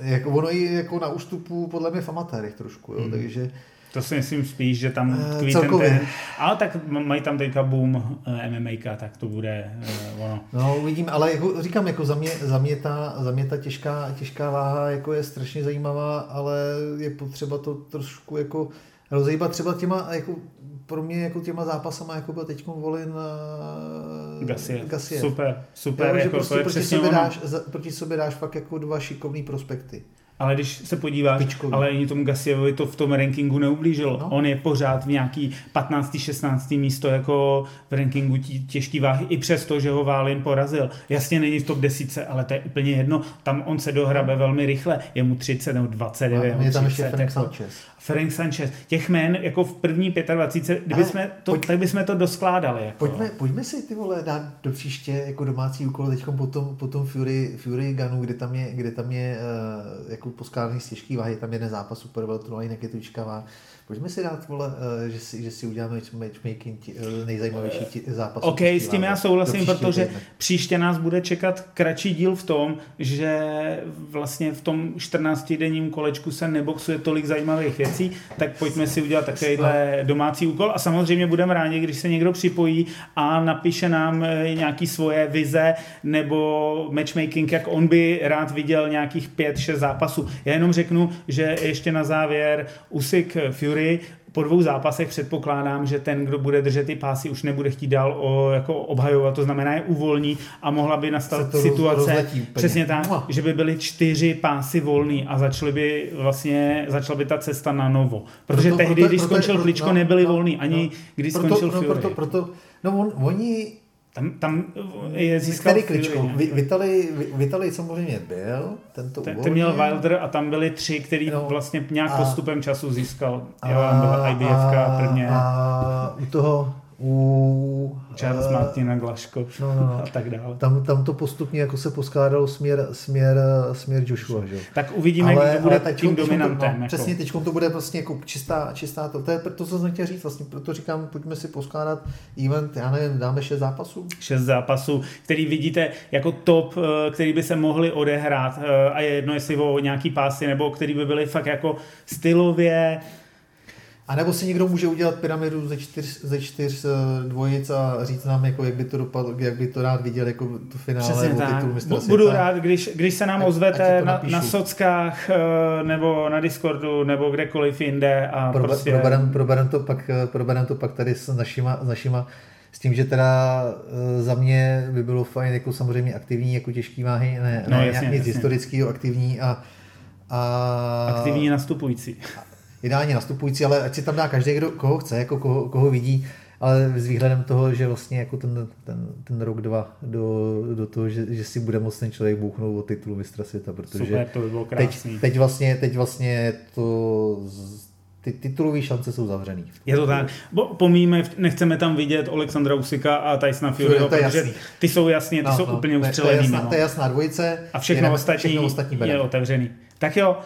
jako ono i jako na ústupu podle mě v amatérech trošku, jo, Hmm. takže To si myslím spíš, že tam Eh, tkví ten, ten, ale tak mají tam teďka boom eh, MMA, tak to bude eh, ono. No, uvidím, ale jako, říkám, jako za mě, za mě ta, za mě ta těžká, těžká váha jako je strašně zajímavá, ale je potřeba to trošku jako rozejbat třeba těma, jako pro mě jako těma zápasama, jako byl teď volen uh, Gasie. Gasie. Super, super, Jo, že jako, prostě to je proti sobě, ono. dáš, za, proti sobě dáš fakt jako dva šikovný prospekty. Ale když se podíváš, Špičkový. ale ani tomu Gasievovi to v tom rankingu neublížilo. No. No. On je pořád v nějaký 15. 16. místo jako v rankingu těžký váhy, i přesto, že ho Válin porazil. Jasně není v top 10, ale to je úplně jedno. Tam on se dohrabe velmi rychle. Je mu 30 nebo 29 A je tam 30. ještě Frank jako. Sanchez. Frank Sanchez. Těch jmén jako v první 25, kdyby Ale jsme to, pojď- tak bychom to doskládali. Jako. Pojďme, pojďme si ty vole dát do příště jako domácí úkol teď potom, potom Fury, Fury Gunu, kde tam je, kde tam je uh, jako poskládaný z těžký váhy, tam jeden zápas super veltrů a jinak je to váha. Pojďme si dát, vole, uh, že, si, že si uděláme matchmaking tí, uh, nejzajímavější tí, zápasů. OK, s tím já souhlasím, protože týdne. příště nás bude čekat kratší díl v tom, že vlastně v tom 14-denním kolečku se neboxuje tolik zajímavých věcí, tak pojďme si udělat takovýhle domácí úkol a samozřejmě budeme rádi, když se někdo připojí a napíše nám eh, nějaký svoje vize nebo matchmaking, jak on by rád viděl nějakých 5-6 zápasů. Já jenom řeknu, že ještě na závěr Usyk Fury po dvou zápasech předpokládám, že ten, kdo bude držet ty pásy, už nebude chtít dál o, jako obhajovat, to znamená je uvolní a mohla by nastat to roz- situace, přesně tak, Mua. že by byly čtyři pásy volný a začaly by vlastně, začala by ta cesta na novo. Protože Proto- tehdy, proto- když proto- skončil proto- Kličko, no, nebyly no, volný, ani no. když proto, skončil no, Fury. proto, proto, no on, oni, Tam, tam je získal který kličko, Vitali, Vitali samozřejmě byl, tento Ten, ten měl Wilder a tam byli tři, který No. vlastně nějak A- postupem času získal. Jo, byl IBF prvně, a u toho, u... Charles eh, Martina Glaško No, no, no. a tak dále. Tam, tam to postupně jako se poskládalo směr, směr, směr Joshua, že? Tak uvidíme, kdo bude tím to- dominantem. No, jako. Přesně, teď to bude vlastně jako čistá, čistá to. To je to, co jsem chtěl říct, vlastně proto říkám, pojďme si poskládat event, já nevím, dáme šest zápasů. šest zápasů, který vidíte jako top, eh, který by se mohli odehrát eh, a je jedno, jestli o nějaký pásy, nebo který by byly fakt jako stylově, A nebo si někdo může udělat pyramidu ze čtyř, ze čtyř eh, dvojic a říct nám, jako, jak by to dopadlo, jak by to rád viděl, jako to finále Přesně nebo titul mistra Bu- Budu světa. rád, když, když se nám ať ozvete na, na sockách eh, nebo na Discordu nebo kdekoliv jinde a Probe, prostě... proberem, proberem, to pak, eh, proberem to pak tady s našima, s našima s tím, že teda za mě by bylo fajn jako samozřejmě aktivní, jako těžký váhy, ne, No, ne jasně, nějak nic historického, aktivní a, a Aktivní nastupující. Ideálně nastupující, ale ať si tam dá každý, kdo, koho chce, jako koho, koho vidí, ale s výhledem toho, že vlastně jako ten, ten, ten rok, dva do, do toho, že, že si bude moct ten člověk bouchnout o titulu mistra světa, protože Super, to by bylo teď, krásný. teď, vlastně, teď vlastně to, ty titulové šance jsou zavřený. Je to tak. Bo, pomíme, nechceme tam vidět Alexandra Usika a Tysona Furyho, je protože jasný. ty jsou jasně, ty jsou úplně No, je- ustřelený. To je, jasná, to je jasná dvojice. A všechno ostatní, všechno ostatní je otevřený. Tak jo,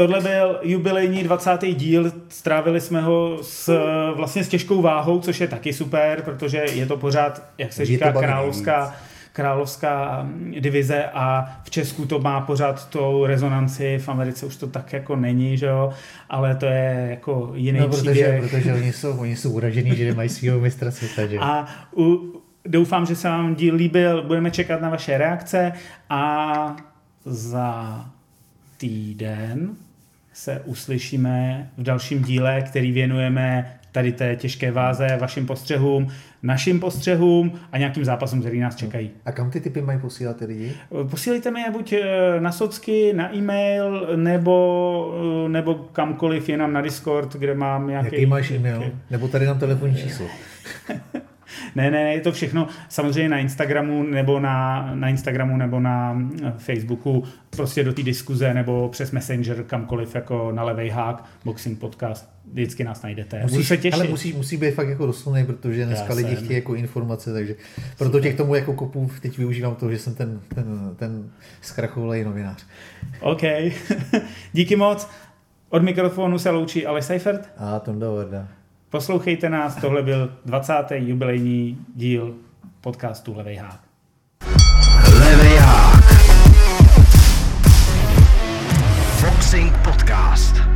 tohle byl jubilejní 20. díl, strávili jsme ho s, vlastně s těžkou váhou, což je taky super, protože je to pořád, jak se Je říká, královská, královská divize a v Česku to má pořád tou rezonanci, v Americe už to tak jako není, že jo, ale to je jako jiný No, protože, příběh. protože oni jsou, oni jsou uražení, že nemají svého mistra světa. Že? A u, doufám, že se vám díl líbil, budeme čekat na vaše reakce a za týden se uslyšíme v dalším díle, který věnujeme tady té těžké váze, vašim postřehům, našim postřehům a nějakým zápasům, který nás čekají. A kam ty typy mají posílat ty lidi? Posílejte mi je buď eh, na socky, na e-mail, nebo, eh, nebo kamkoliv jinam na Discord, kde mám nějaký... Jaký máš e-mail? Nebo tady nám telefonní číslo. ne, ne, je to všechno samozřejmě na Instagramu nebo na, na Instagramu nebo na eh, Facebooku, prostě do té diskuze nebo přes Messenger, kamkoliv jako na levej hák, Boxing Podcast, vždycky nás najdete. Musíš, se těšit. Ale musí, musí být fakt jako doslovný, protože dneska Já lidi chtějí jako informace, takže proto Super. tě k tomu jako kopu teď využívám to, že jsem ten, ten, ten zkrachovalý novinář. OK, díky moc. Od mikrofonu se loučí Aleš Seifert. A Tonda Verda. Poslouchejte nás, tohle byl 20. jubilejní díl podcastu Levej hák. Levej hák. Foxing podcast.